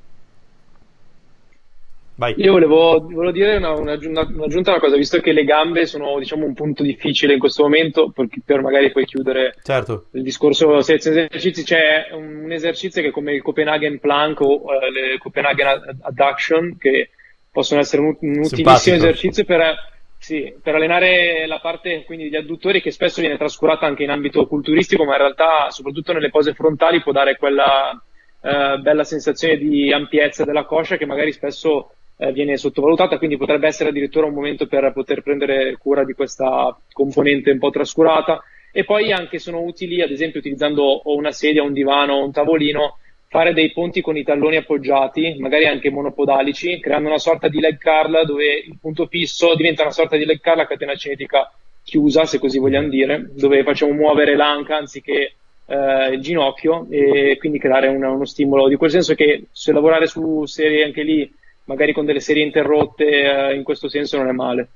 Vai. Io volevo, volevo dire una, un'aggiunta, un'aggiunta a una cosa, visto che le gambe sono diciamo, un punto difficile in questo momento, per, per magari poi chiudere certo. il discorso selezione esercizi, c'è un, un, esercizio che è come il Copenhagen Plank o uh, le Copenhagen Adduction, che possono essere un, un utilissimo esercizio per, sì, per allenare la parte quindi degli adduttori che spesso viene trascurata anche in ambito culturistico, ma in realtà soprattutto nelle pose frontali può dare quella uh, bella sensazione di ampiezza della coscia che magari spesso eh, viene sottovalutata, quindi potrebbe essere addirittura un momento per poter prendere cura di questa componente un po' trascurata. E poi anche sono utili, ad esempio, utilizzando una sedia, un divano un tavolino, fare dei ponti con i talloni appoggiati, magari anche monopodalici, creando una sorta di leg curl dove il punto fisso diventa una sorta di leg curl a catena cinetica chiusa, se così vogliamo dire, dove facciamo muovere l'anca anziché eh, il ginocchio e quindi creare una, uno stimolo di quel senso che se lavorare su serie anche lì, magari con delle serie interrotte, eh, in questo senso non è male.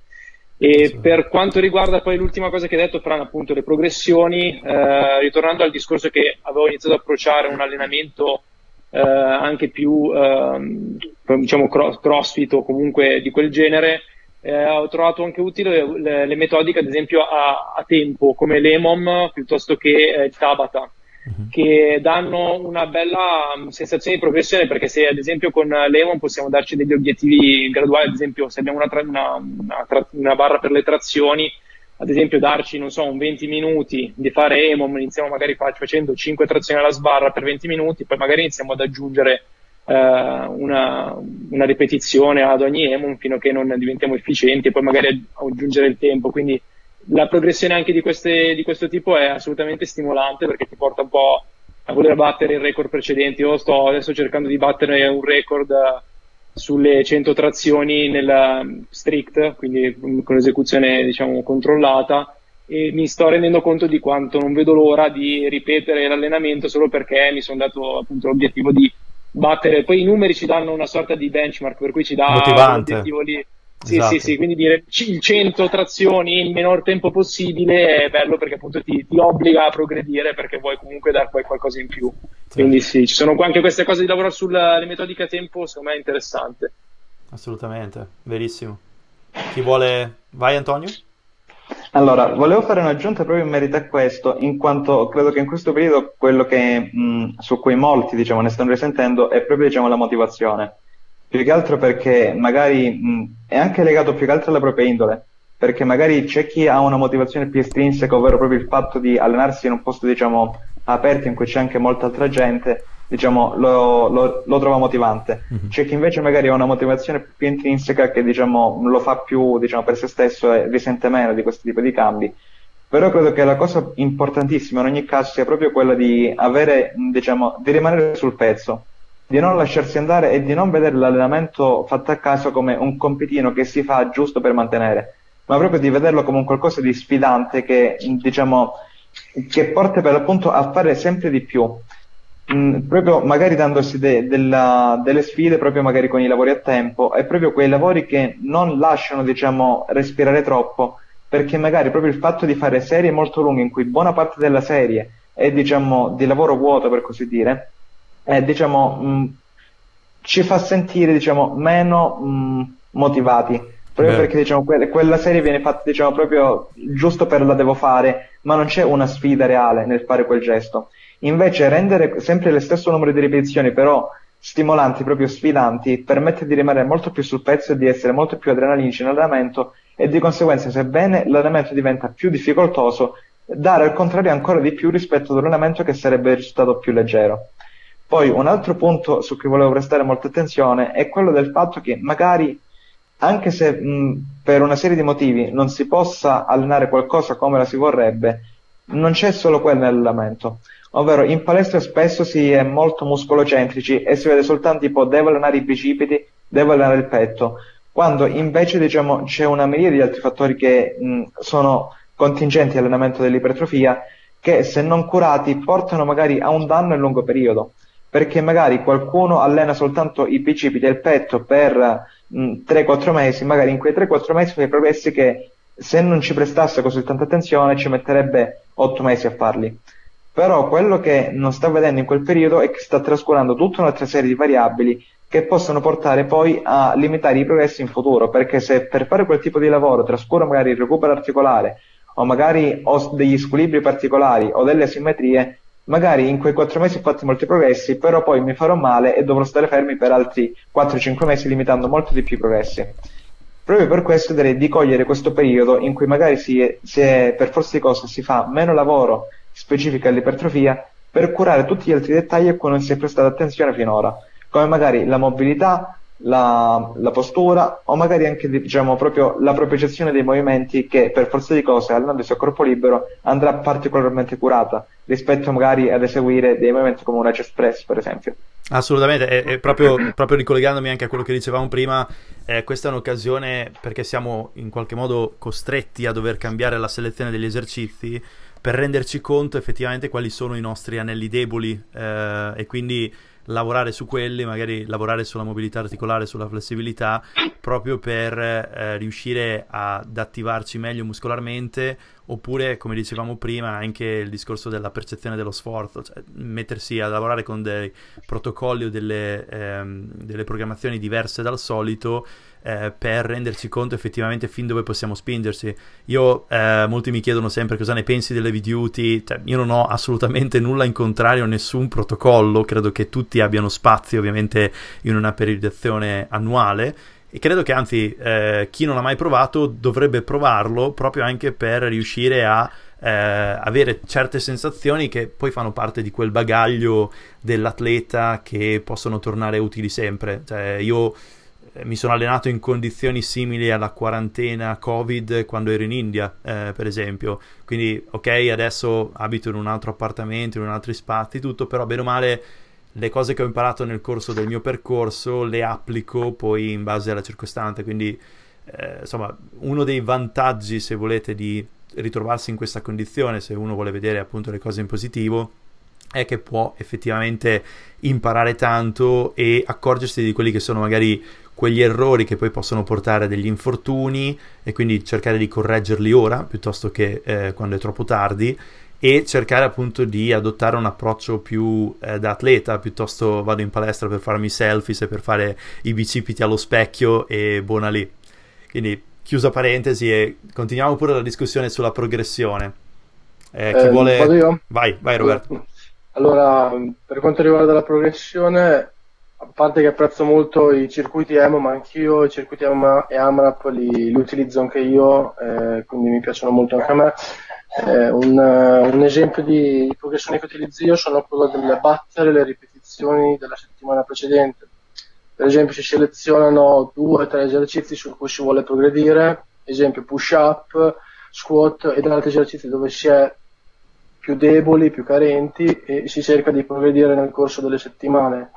E sì. per quanto riguarda poi l'ultima cosa che hai detto, Fran, appunto le progressioni, eh, ritornando al discorso che avevo iniziato ad approcciare un allenamento eh, anche più ehm, diciamo cross, crossfit o comunque di quel genere, eh, ho trovato anche utile le, le metodiche, ad esempio, a, a, tempo, come l'EMOM piuttosto che eh, il Tabata, uh-huh. che danno una bella mm, sensazione di progressione, perché se ad esempio con l'EMOM possiamo darci degli obiettivi graduali, ad esempio se abbiamo una, tra, una, una, tra, una barra per le trazioni, ad esempio darci, non so, un 20 minuti di fare EMOM, iniziamo magari facendo 5 trazioni alla sbarra per 20 minuti, poi magari iniziamo ad aggiungere eh, una, una, ripetizione ad ogni EMOM fino a che non diventiamo efficienti e poi magari aggiungere il tempo. Quindi la progressione anche di, queste, di questo tipo è assolutamente stimolante perché ti porta un po' a voler battere i record precedenti. Io sto adesso cercando di battere un record sulle 100 trazioni nella strict, quindi con esecuzione diciamo controllata e mi sto rendendo conto di quanto non vedo l'ora di ripetere l'allenamento solo perché mi sono dato appunto l'obiettivo di battere, poi i numeri ci danno una sorta di benchmark per cui ci dà l'obiettivo lì sì, esatto. sì, sì, quindi dire il 100 trazioni in minor tempo possibile è bello perché appunto ti, ti obbliga a progredire perché vuoi comunque dar poi qualcosa in più. Sì. Quindi sì, ci sono anche queste cose di lavorare sulle metodiche a tempo, secondo me è interessante. Assolutamente, verissimo. Chi vuole... Vai Antonio? Allora, volevo fare un'aggiunta proprio in merito a questo, in quanto credo che in questo periodo quello che, mh, su cui molti diciamo, ne stanno risentendo è proprio diciamo, la motivazione più che altro perché magari mh, è anche legato più che altro alla propria indole, perché magari c'è chi ha una motivazione più estrinseca, ovvero proprio il fatto di allenarsi in un posto, diciamo, aperto in cui c'è anche molta altra gente, diciamo, lo, lo, lo trova motivante. Mm-hmm. C'è chi invece magari ha una motivazione più intrinseca che, diciamo, lo fa più, diciamo, per se stesso e risente meno di questo tipo di cambi. Però credo che la cosa importantissima in ogni caso sia proprio quella di avere, diciamo, di rimanere sul pezzo di non lasciarsi andare e di non vedere l'allenamento fatto a caso come un compitino che si fa giusto per mantenere, ma proprio di vederlo come un qualcosa di sfidante che, diciamo, che porta per l'appunto a fare sempre di più. Mm, proprio magari dandosi de, della, delle sfide proprio magari con i lavori a tempo e proprio quei lavori che non lasciano diciamo respirare troppo perché magari proprio il fatto di fare serie molto lunghe in cui buona parte della serie è diciamo di lavoro vuoto per così dire eh, diciamo, mh, ci fa sentire diciamo, meno mh, motivati. Proprio Beh. perché diciamo, que- quella serie viene fatta diciamo, proprio giusto per la devo fare, ma non c'è una sfida reale nel fare quel gesto. Invece rendere sempre lo stesso numero di ripetizioni, però stimolanti, proprio sfidanti, permette di rimanere molto più sul pezzo e di essere molto più adrenalinici nell'allenamento e di conseguenza, sebbene l'allenamento diventa più difficoltoso, dare al contrario ancora di più rispetto ad un allenamento che sarebbe risultato più leggero. Poi un altro punto su cui volevo prestare molta attenzione è quello del fatto che magari, anche se mh, per una serie di motivi non si possa allenare qualcosa come la si vorrebbe, non c'è solo quello nell'allenamento. Ovvero in palestra spesso si è molto muscolocentrici e si vede soltanto tipo devo allenare i bicipiti, devo allenare il petto, quando invece diciamo, c'è una miriade di altri fattori che mh, sono contingenti all'allenamento dell'ipertrofia che se non curati portano magari a un danno a lungo periodo perché magari qualcuno allena soltanto i bicipiti il petto per mh, 3-4 mesi, magari in quei 3-4 mesi fa i progressi che se non ci prestasse così tanta attenzione ci metterebbe 8 mesi a farli. Però quello che non sta vedendo in quel periodo è che sta trascurando tutta un'altra serie di variabili che possono portare poi a limitare i progressi in futuro, perché se per fare quel tipo di lavoro trascuro magari il recupero articolare o magari ho degli squilibri particolari o delle asimmetrie, magari in quei quattro mesi ho fatto molti progressi, però poi mi farò male e dovrò stare fermi per altri 4-5 mesi limitando molto di più i progressi. Proprio per questo direi di cogliere questo periodo in cui magari si si è, per forza di cose si fa meno lavoro specifico all'ipertrofia per curare tutti gli altri dettagli a cui non si è prestato attenzione finora, come magari la mobilità, la, la, postura o magari anche diciamo proprio la propria gestione dei movimenti che per forza di cose allenandosi a corpo libero andrà particolarmente curata rispetto magari ad eseguire dei movimenti come una chest press per esempio. Assolutamente, e, e proprio, proprio, ricollegandomi anche a quello che dicevamo prima, eh, questa è un'occasione perché siamo in qualche modo costretti a dover cambiare la selezione degli esercizi per renderci conto effettivamente quali sono i nostri anelli deboli eh, e quindi lavorare su quelli, magari lavorare sulla mobilità articolare, sulla flessibilità, proprio per eh, riuscire ad attivarci meglio muscolarmente, oppure, come dicevamo prima, anche il discorso della percezione dello sforzo, cioè mettersi a lavorare con dei protocolli o delle, ehm, delle programmazioni diverse dal solito eh, per renderci conto effettivamente fin dove possiamo spingerci. Io, eh, molti mi chiedono sempre cosa ne pensi delle V-Duty, cioè, io non ho assolutamente nulla in contrario a nessun protocollo, credo che tutti abbiano spazio ovviamente in una periodizzazione annuale e credo che anzi eh, chi non l'ha mai provato dovrebbe provarlo proprio anche per riuscire a eh, avere certe sensazioni che poi fanno parte di quel bagaglio dell'atleta che possono tornare utili sempre. Cioè, io mi sono allenato in condizioni simili alla quarantena Covid quando ero in India, eh, per esempio. Quindi, ok, adesso abito in un altro appartamento, in un altro spazio, tutto, però bene o male le cose che ho imparato nel corso del mio percorso le applico poi in base alla circostante. Quindi, eh, insomma, uno dei vantaggi, se volete, di ritrovarsi in questa condizione, se uno vuole vedere appunto le cose in positivo, è che può effettivamente imparare tanto e accorgersi di quelli che sono magari quegli errori che poi possono portare a degli infortuni e quindi cercare di correggerli ora piuttosto che eh, quando è troppo tardi e cercare appunto di adottare un approccio più eh, da atleta piuttosto vado in palestra per farmi selfies e per fare i bicipiti allo specchio e buona lì. Quindi chiusa parentesi e continuiamo pure la discussione sulla progressione. Eh, chi eh, vuole vai vai Roberto. Allora per quanto riguarda la progressione a parte che apprezzo molto i circuiti EMO, ma anch'io i circuiti EMO e AMRAP li, li utilizzo anche io, eh, quindi mi piacciono molto anche a me. Eh, un, un, esempio di progressione che utilizzo io sono quello del battere le ripetizioni della settimana precedente. Per esempio si selezionano due o tre esercizi su cui si vuole progredire, esempio push up, squat ed altri esercizi dove si è più deboli, più carenti e si cerca di progredire nel corso delle settimane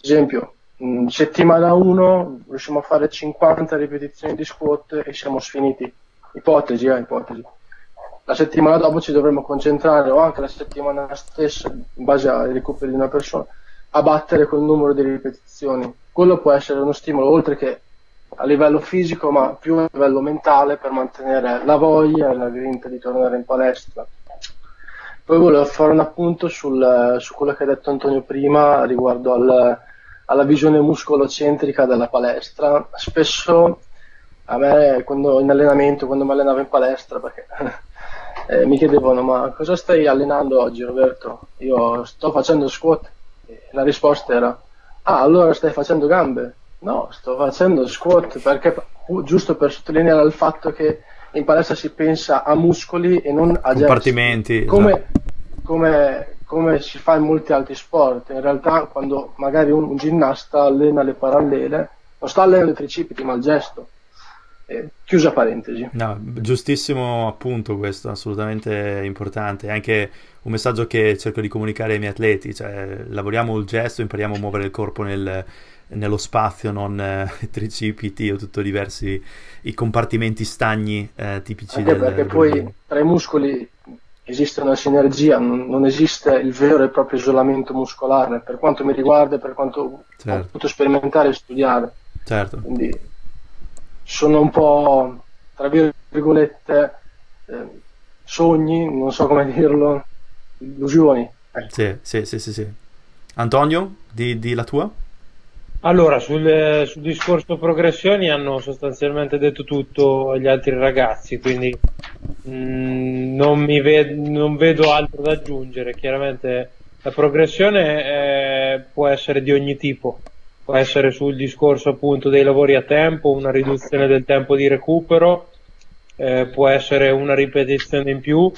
esempio, in settimana 1 riusciamo a fare 50 ripetizioni di squat e siamo sfiniti. Ipotesi, eh, ipotesi. La settimana dopo ci dovremmo concentrare, o anche la settimana stessa, in base ai recuperi di una persona, a battere quel numero di ripetizioni. Quello può essere uno stimolo, oltre che a livello fisico, ma più a livello mentale, per mantenere la voglia e la grinta di tornare in palestra. Poi volevo fare un appunto sul, su quello che ha detto Antonio prima riguardo al, alla visione muscolocentrica della palestra. Spesso a me quando in allenamento, quando mi allenavo in palestra, perché eh, mi chiedevano ma cosa stai allenando oggi Roberto? Io sto facendo squat. E la risposta era ah allora stai facendo gambe? No, sto facendo squat perché giusto per sottolineare il fatto che in palestra si pensa a muscoli e non a compartimenti come, esatto. come, come, si fa in molti altri sport. In realtà quando magari un, un ginnasta allena le parallele non sta allenando i tricipiti ma il gesto. Eh, chiusa parentesi. No, giustissimo appunto questo assolutamente importante. Anche un messaggio che cerco di comunicare ai miei atleti cioè lavoriamo il gesto impariamo a muovere il corpo nel nello spazio, non eh, tricipiti o tutto diversi i compartimenti stagni eh, tipici Anche del perché poi tra i muscoli esiste una sinergia, non, non, esiste il vero e proprio isolamento muscolare, per quanto mi riguarda e per quanto certo. ho potuto sperimentare e studiare. Certo. Quindi sono un po', tra virgolette, eh, sogni, non so come dirlo, illusioni. Sì, sì, sì, sì, sì. Antonio, di, di la tua? Allora, sul, sul, discorso progressioni hanno sostanzialmente detto tutto gli altri ragazzi, quindi mh, mm, non, ved- non, vedo altro da aggiungere. Chiaramente la progressione eh, può essere di ogni tipo, può essere sul discorso appunto dei lavori a tempo, una riduzione del tempo di recupero, eh, può essere una ripetizione in più,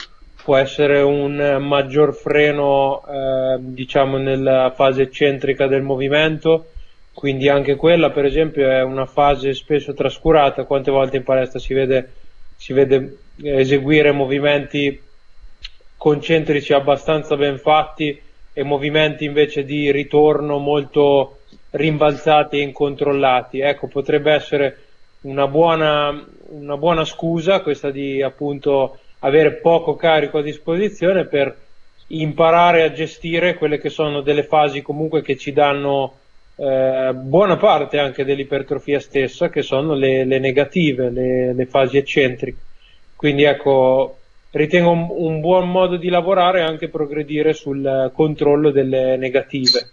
può essere un maggior freno eh, diciamo nella fase eccentrica del movimento quindi anche quella per esempio è una fase spesso trascurata, quante volte in palestra si vede, si vede eseguire movimenti concentrici abbastanza ben fatti e movimenti invece di ritorno molto rimbalzati e incontrollati. Ecco, potrebbe essere una buona, una buona scusa questa di appunto avere poco carico a disposizione per imparare a gestire quelle che sono delle fasi comunque che ci danno eh, buona parte anche dell'ipertrofia stessa, che sono le, le negative, le, le, fasi eccentriche. Quindi ecco, ritengo un, un, buon modo di lavorare anche progredire sul controllo delle negative,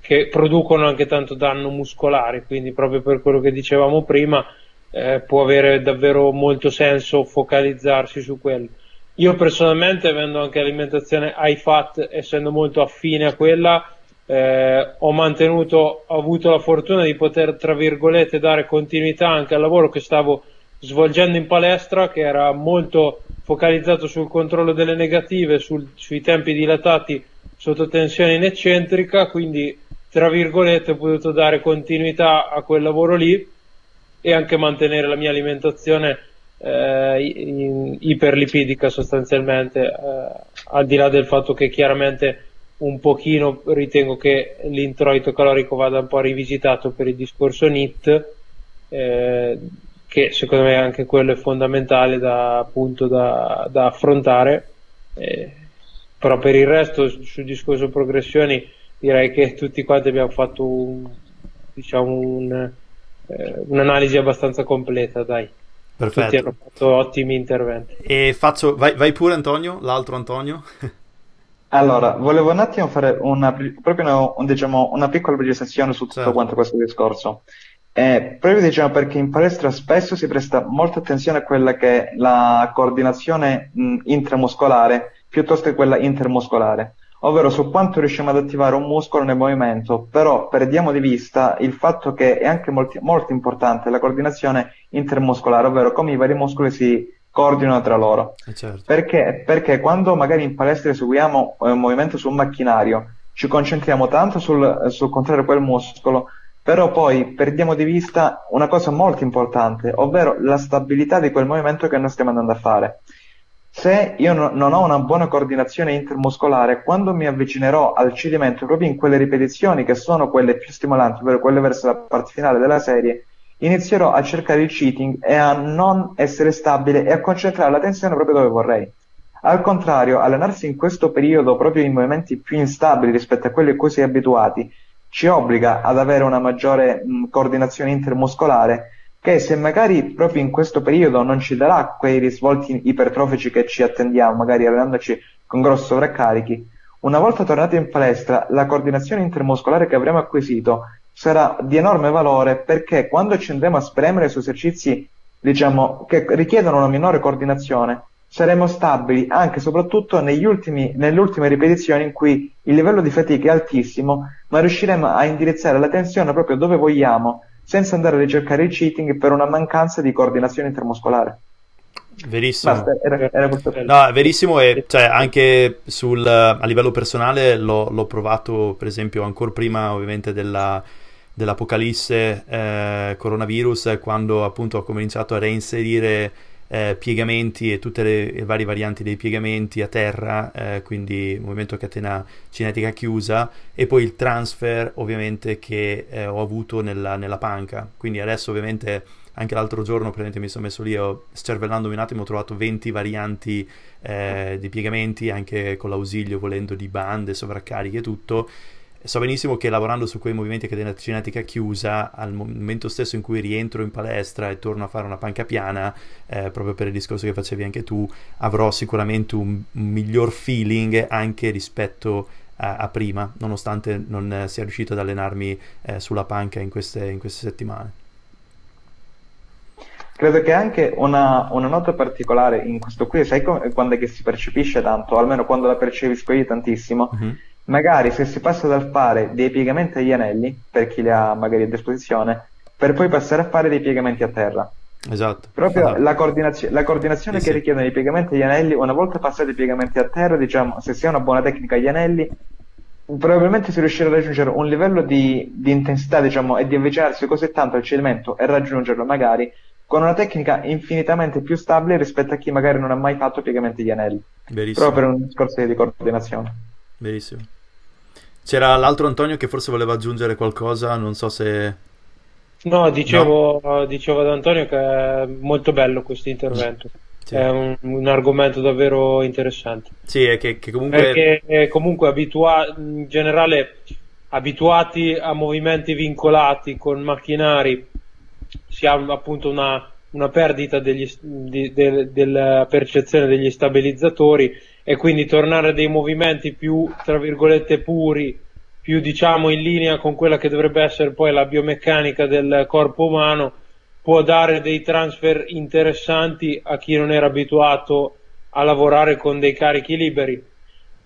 che producono anche tanto danno muscolare, quindi proprio per quello che dicevamo prima, eh, può avere davvero molto senso focalizzarsi su quello. Io personalmente, avendo anche alimentazione high fat, essendo molto affine a quella, eh, ho mantenuto, ho avuto la fortuna di poter, tra virgolette, dare continuità anche al lavoro che stavo svolgendo in palestra, che era molto focalizzato sul controllo delle negative, sul, sui tempi dilatati sotto tensione in eccentrica, quindi, tra virgolette, ho potuto dare continuità a quel lavoro lì e anche mantenere la mia alimentazione eh, iperlipidica sostanzialmente, eh, al di là del fatto che chiaramente un pochino ritengo che l'introito calorico vada un po' rivisitato per il discorso NIT, eh, che secondo me anche quello è fondamentale da, appunto, da, da affrontare. Eh, però per il resto sul discorso progressioni direi che tutti quanti abbiamo fatto un, diciamo un, eh, un'analisi abbastanza completa, dai. Perfetto. Tutti hanno fatto ottimi interventi. E faccio, vai, vai pure Antonio, l'altro Antonio. Allora, volevo un attimo fare una, proprio una, un, diciamo, una piccola precisazione su tutto certo. quanto questo discorso. Eh, proprio diciamo perché in palestra spesso si presta molta attenzione a quella che è la coordinazione mh, intramuscolare piuttosto che quella intermuscolare ovvero su quanto riusciamo ad attivare un muscolo nel movimento, però perdiamo di vista il fatto che è anche molti, molto importante la coordinazione intermuscolare, ovvero come i vari muscoli si coordinano tra loro. Eh certo. Perché? Perché quando magari in palestra eseguiamo eh, un movimento su un macchinario, ci concentriamo tanto sul, sul contrario quel muscolo, però poi perdiamo di vista una cosa molto importante, ovvero la stabilità di quel movimento che noi stiamo andando a fare. Se io no, non ho una buona coordinazione intermuscolare, quando mi avvicinerò al cedimento proprio in quelle ripetizioni che sono quelle più stimolanti, ovvero quelle verso la parte finale della serie, inizierò a cercare il cheating e a non essere stabile e a concentrare la tensione proprio dove vorrei. Al contrario, allenarsi in questo periodo proprio in movimenti più instabili rispetto a quelli a cui si è abituati ci obbliga ad avere una maggiore mh, coordinazione intermuscolare che se magari proprio in questo periodo non ci darà quei risvolti ipertrofici che ci attendiamo, magari allenandoci con grossi sovraccarichi, una volta tornati in palestra la coordinazione intermuscolare che avremo acquisito sarà di enorme valore perché quando ci andremo a spremere su esercizi diciamo, che richiedono una minore coordinazione, saremo stabili anche e soprattutto ultimi, nelle ultime ripetizioni in cui il livello di fatica è altissimo, ma riusciremo a indirizzare la tensione proprio dove vogliamo senza andare a ricercare il cheating per una mancanza di coordinazione intermuscolare. Verissimo. Basta, era, era no, verissimo e cioè, anche sul, a livello personale l'ho, l'ho, provato per esempio ancora prima ovviamente della, dell'apocalisse eh, coronavirus quando appunto ho cominciato a reinserire eh, piegamenti e tutte le, le, varie varianti dei piegamenti a terra, eh, quindi movimento catena cinetica chiusa, e poi il transfer ovviamente che eh, ho avuto nella, nella, panca. Quindi adesso ovviamente anche l'altro giorno mi sono messo lì, ho, scervellandomi un attimo, ho trovato 20 varianti eh, di piegamenti, anche con l'ausilio volendo di bande, sovraccariche e tutto so benissimo che lavorando su quei movimenti che della cinetica chiusa, al momento stesso in cui rientro in palestra e torno a fare una panca piana, eh, proprio per il discorso che facevi anche tu, avrò sicuramente un, un miglior feeling anche rispetto a, a, prima, nonostante non sia riuscito ad allenarmi eh, sulla panca in queste, in queste, settimane. Credo che anche una, una, nota particolare in questo qui, sai com- quando è che si percepisce tanto, almeno quando la percepisco io tantissimo, mm-hmm magari se si passa dal fare dei piegamenti agli anelli, per chi li ha magari a disposizione, per poi passare a fare dei piegamenti a terra. Esatto. Proprio esatto. La, coordinazio- la, coordinazione sì, che sì. richiedono i piegamenti agli anelli, una volta passati i piegamenti a terra, diciamo, se si ha una buona tecnica agli anelli, probabilmente si riuscirà a raggiungere un livello di, di intensità, diciamo, e di avvicinarsi così tanto al cedimento e raggiungerlo magari con una tecnica infinitamente più stabile rispetto a chi magari non ha mai fatto piegamenti agli anelli. Verissimo. Proprio per un discorso di coordinazione. Verissimo. C'era l'altro Antonio che forse voleva aggiungere qualcosa, non so se... No, dicevo, no. dicevo ad Antonio che è molto bello questo intervento. Sì. È un, un, argomento davvero interessante. Sì, è che, che comunque... Perché comunque abitua- in generale abituati a movimenti vincolati con macchinari si ha appunto una, una perdita degli, di, de, della percezione degli stabilizzatori e quindi tornare a dei movimenti più, tra virgolette, puri, più diciamo in linea con quella che dovrebbe essere poi la biomeccanica del corpo umano, può dare dei transfer interessanti a chi non era abituato a lavorare con dei carichi liberi.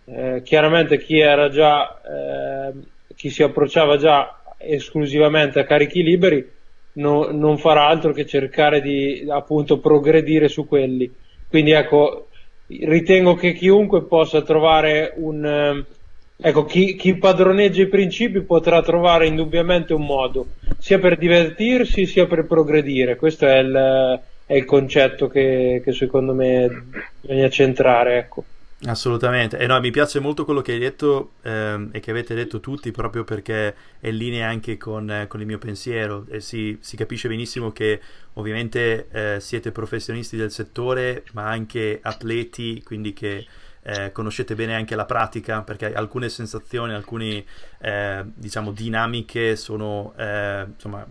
Eh, chiaramente chi era già, eh, chi si approcciava già esclusivamente a carichi liberi no, non farà altro che cercare di appunto progredire su quelli. Quindi ecco, ritengo che chiunque possa trovare un... Eh, ecco, chi, chi, padroneggia i principi potrà trovare indubbiamente un modo, sia per divertirsi sia per progredire. Questo è il, è il concetto che, che, secondo me bisogna centrare. Ecco. Assolutamente, e no, mi piace molto quello che hai detto ehm, e che avete detto tutti proprio perché è in linea anche con, eh, con il mio pensiero. E si, si, capisce benissimo che ovviamente eh, siete professionisti del settore ma anche atleti, quindi che eh, conoscete bene anche la pratica perché alcune sensazioni, alcune eh, diciamo dinamiche sono eh, insomma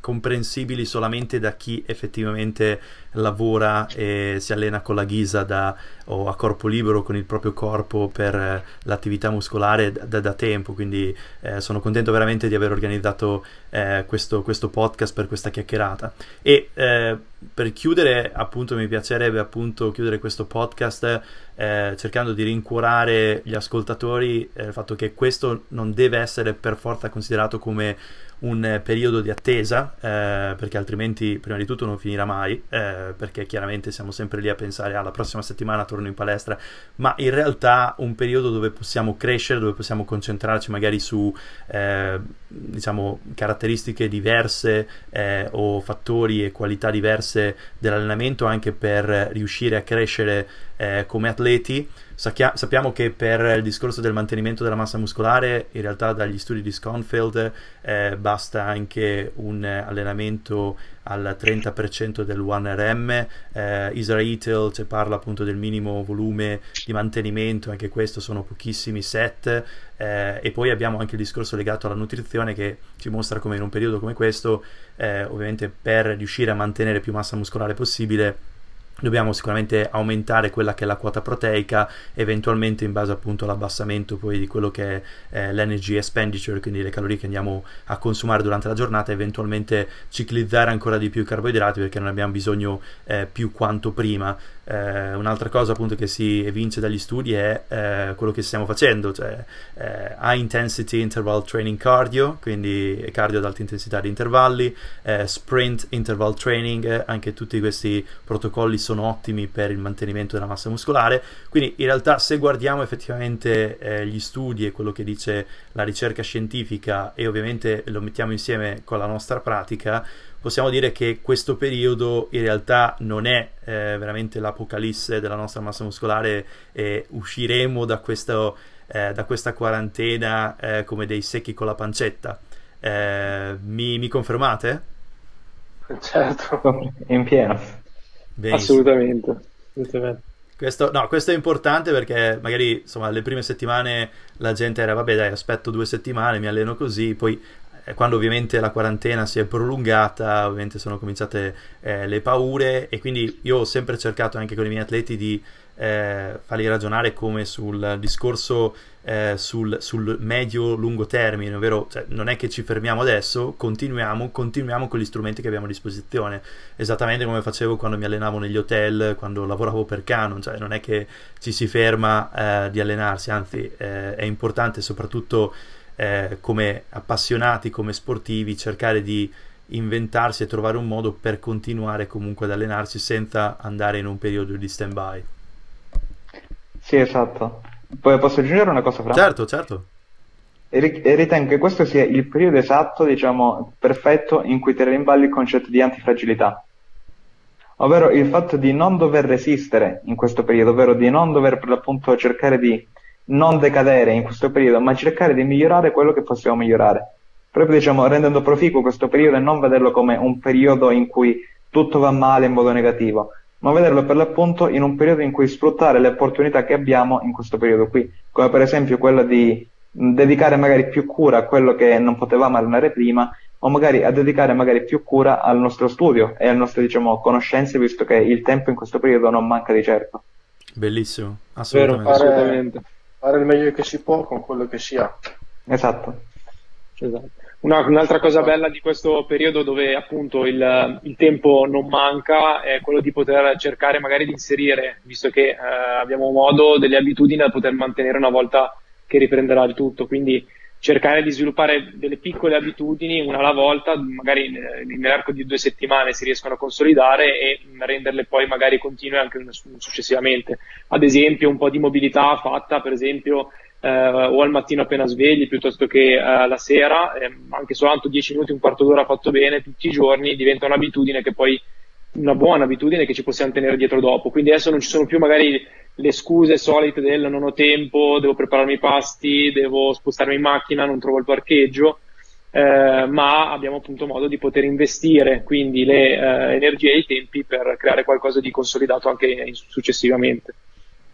comprensibili solamente da chi effettivamente lavora e si allena con la ghisa da, o a corpo libero con il proprio corpo per eh, l'attività muscolare da, da tempo. Quindi eh, sono contento veramente di aver organizzato eh, questo, questo, podcast per questa chiacchierata. E eh, per chiudere appunto mi piacerebbe appunto chiudere questo podcast eh, cercando di rincuorare gli ascoltatori eh, il fatto che questo non deve essere per forza considerato come un periodo di attesa eh, perché altrimenti prima di tutto non finirà mai eh, perché chiaramente siamo sempre lì a pensare alla ah, prossima settimana torno in palestra. Ma in realtà un periodo dove possiamo crescere dove possiamo concentrarci magari su eh, diciamo caratteristiche diverse eh, o fattori e qualità diverse dell'allenamento anche per riuscire a crescere eh, come atleti Sacchia- sappiamo che per il discorso del mantenimento della massa muscolare, in realtà dagli studi di Sconfield eh, basta anche un allenamento al 30% del 1RM. Eh, Israel ci parla appunto del minimo volume di mantenimento, anche questo sono pochissimi set. Eh, e poi abbiamo anche il discorso legato alla nutrizione che ci mostra come in un periodo come questo, eh, ovviamente per riuscire a mantenere più massa muscolare possibile dobbiamo sicuramente aumentare quella che è la quota proteica eventualmente in base appunto all'abbassamento poi di quello che è eh, l'energy expenditure quindi le calorie che andiamo a consumare durante la giornata eventualmente ciclizzare ancora di più i carboidrati perché non abbiamo bisogno eh, più quanto prima eh, un'altra cosa appunto che si evince dagli studi è eh, quello che stiamo facendo, cioè eh, high intensity interval training cardio, quindi cardio ad alta intensità di intervalli, eh, sprint interval training, anche tutti questi protocolli sono ottimi per il mantenimento della massa muscolare, quindi in realtà se guardiamo effettivamente eh, gli studi e quello che dice la ricerca scientifica e ovviamente lo mettiamo insieme con la nostra pratica, possiamo dire che questo periodo in realtà non è eh, veramente l'apocalisse della nostra massa muscolare e usciremo da, questo, eh, da questa quarantena eh, come dei secchi con la pancetta. Eh, mi, mi, confermate? Certo, in pieno. Assolutamente. Questo, no, questo, è importante perché magari insomma le prime settimane la gente era vabbè dai aspetto due settimane mi alleno così poi quando ovviamente la quarantena si è prolungata, ovviamente sono cominciate eh, le paure e quindi io ho sempre cercato anche con i miei atleti di eh, farli ragionare come sul discorso eh, sul, sul medio-lungo termine, ovvero cioè, non è che ci fermiamo adesso, continuiamo, continuiamo con gli strumenti che abbiamo a disposizione, esattamente come facevo quando mi allenavo negli hotel, quando lavoravo per Canon, cioè non è che ci si ferma eh, di allenarsi, anzi eh, è importante soprattutto eh, come appassionati, come sportivi, cercare di inventarsi e trovare un modo per continuare comunque ad allenarsi senza andare in un periodo di stand by. Sì, esatto. Poi posso aggiungere una cosa, Fra? Certo, certo. E ritengo che questo sia il periodo esatto, diciamo, perfetto in cui tenere in ballo il concetto di antifragilità. Ovvero il fatto di non dover resistere in questo periodo, ovvero di non dover per l'appunto cercare di non decadere in questo periodo, ma cercare di migliorare quello che possiamo migliorare. Proprio diciamo, rendendo proficuo questo periodo e non vederlo come un periodo in cui tutto va male in modo negativo, ma vederlo per l'appunto in un periodo in cui sfruttare le opportunità che abbiamo in questo periodo qui, come per esempio quella di dedicare magari più cura a quello che non potevamo allenare prima o magari a dedicare magari più cura al nostro studio e alle nostre diciamo, conoscenze, visto che il tempo in questo periodo non manca di certo. Bellissimo, assolutamente. Vero, fare, assolutamente. Fare il meglio che si può con quello che si ha. Esatto. esatto. Una, un'altra cosa bella di questo periodo dove appunto il, il, tempo non manca è quello di poter cercare magari di inserire, visto che eh, abbiamo modo, delle abitudini da poter mantenere una volta che riprenderà il tutto. Quindi cercare di sviluppare delle piccole abitudini una alla volta, magari nell'arco di due settimane si riescono a consolidare e renderle poi magari continue anche successivamente. Ad esempio, un po' di mobilità fatta, per esempio, eh, o al mattino appena svegli piuttosto che eh, la sera, eh, anche soltanto 10 minuti, un quarto d'ora fatto bene tutti i giorni diventa un'abitudine che poi una buona abitudine che ci possiamo tenere dietro dopo. Quindi adesso non ci sono più magari le scuse solite del non ho tempo, devo prepararmi i pasti, devo spostarmi in macchina, non trovo il parcheggio, eh, ma abbiamo appunto modo di poter investire quindi le eh, energie e i tempi per creare qualcosa di consolidato anche successivamente.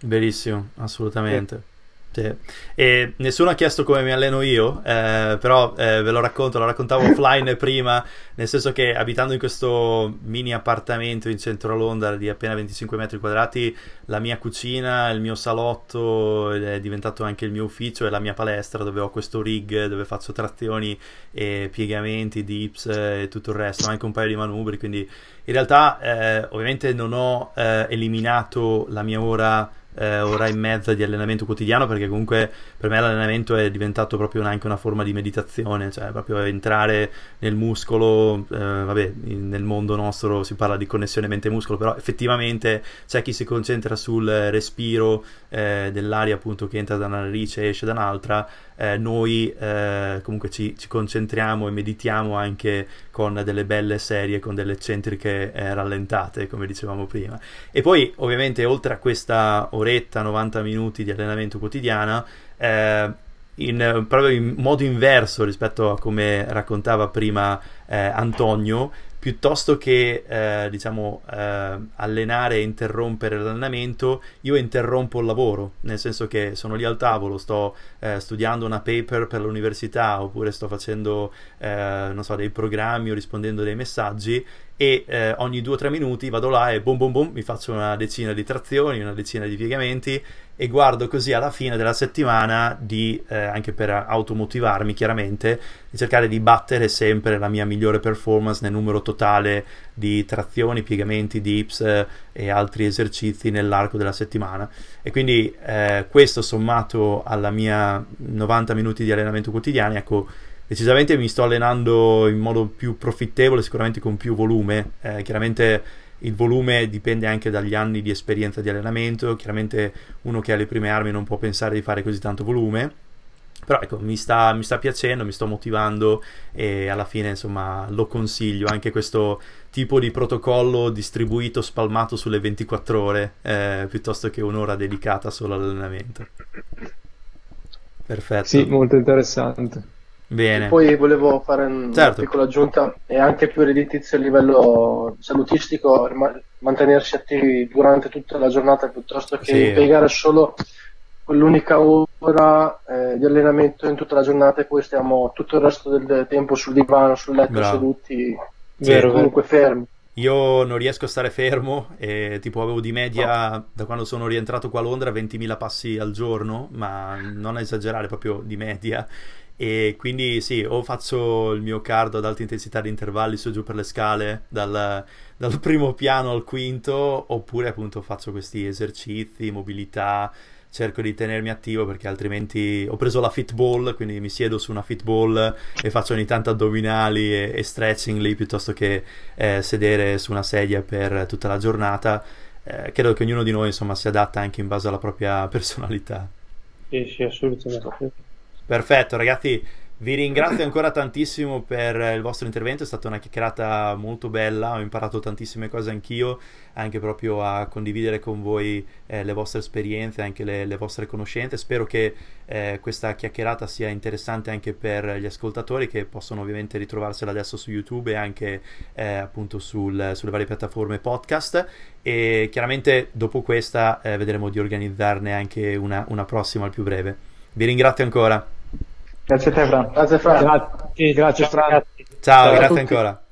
Benissimo, assolutamente. Sì. Sì. E nessuno ha chiesto come mi alleno io, eh, però eh, ve lo racconto, lo raccontavo offline prima, nel senso che abitando in questo mini appartamento in centro a Londra di appena 25 metri quadrati, la mia cucina, il mio salotto è diventato anche il mio ufficio e la mia palestra dove ho questo rig dove faccio trazioni e piegamenti, dips e tutto il resto, anche un paio di manubri, quindi in realtà eh, ovviamente non ho eh, eliminato la mia ora eh, ora e mezza di allenamento quotidiano perché comunque per me l'allenamento è diventato proprio anche una forma di meditazione, cioè proprio entrare nel muscolo, eh, vabbè, nel mondo nostro si parla di connessione mente-muscolo, però effettivamente c'è chi si concentra sul respiro eh, dell'aria appunto che entra da una narice e esce da un'altra, eh, noi eh, comunque ci, ci, concentriamo e meditiamo anche con delle belle serie, con delle eccentriche eh, rallentate, come dicevamo prima. E poi ovviamente oltre a questa oretta, 90 minuti di allenamento quotidiana, eh, in, proprio in modo inverso rispetto a come raccontava prima eh, Antonio, piuttosto che eh, diciamo eh, allenare e interrompere l'allenamento, io interrompo il lavoro, nel senso che sono lì al tavolo, sto eh, studiando una paper per l'università oppure sto facendo eh, non so, dei programmi o rispondendo dei messaggi e eh, ogni 2-3 minuti vado là e boom boom boom mi faccio una decina di trazioni, una decina di piegamenti e guardo così alla fine della settimana di, eh, anche per automotivarmi chiaramente, di cercare di battere sempre la mia migliore performance nel numero totale di trazioni, piegamenti, dips eh, e altri esercizi nell'arco della settimana. E quindi eh, questo sommato alla mia 90 minuti di allenamento quotidiano, ecco, decisamente mi sto allenando in modo più profittevole, sicuramente con più volume. Eh, chiaramente il volume dipende anche dagli anni di esperienza di allenamento. Chiaramente uno che ha le prime armi non può pensare di fare così tanto volume. Però ecco, mi sta, mi sta piacendo, mi sto motivando e alla fine insomma lo consiglio anche questo tipo di protocollo distribuito, spalmato sulle 24 ore eh, piuttosto che un'ora dedicata solo all'allenamento. Perfetto. Sì, molto interessante. Bene. E poi volevo fare una certo. piccola aggiunta, è anche più redditizio a livello salutistico mantenersi attivi durante tutta la giornata piuttosto che sì. impiegare solo quell'unica ora eh, di allenamento in tutta la giornata e poi stiamo tutto il resto del tempo sul divano, sul letto, Bravo. seduti, vero, comunque fermi. Io non riesco a stare fermo e tipo avevo di media no. da quando sono rientrato qua a Londra 20.000 passi al giorno, ma non esagerare proprio di media e quindi sì, o faccio il mio cardo ad alta intensità di intervalli su giù per le scale dal, dal primo piano al quinto, oppure appunto faccio questi esercizi, mobilità, cerco di tenermi attivo perché altrimenti ho preso la fitball, quindi mi siedo su una fitball e faccio ogni tanto addominali e, e stretching lì piuttosto che eh, sedere su una sedia per tutta la giornata. Eh, credo che ognuno di noi insomma si adatta anche in base alla propria personalità. Sì, sì, assolutamente. Perfetto, ragazzi. Vi ringrazio ancora tantissimo per il vostro intervento, è stata una chiacchierata molto bella, ho imparato tantissime cose anch'io, anche proprio a condividere con voi eh, le vostre esperienze, anche le, le vostre conoscenze. Spero che eh, questa chiacchierata sia interessante anche per gli ascoltatori che possono ovviamente ritrovarsela adesso su YouTube e anche eh, appunto sul, sulle varie piattaforme podcast e chiaramente dopo questa eh, vedremo di organizzarne anche una, una prossima al più breve. Vi ringrazio ancora. Grazie a te, Fran. Grazie, Fran. Grazie, grazie, Fran. Ciao, Ciao grazie ancora.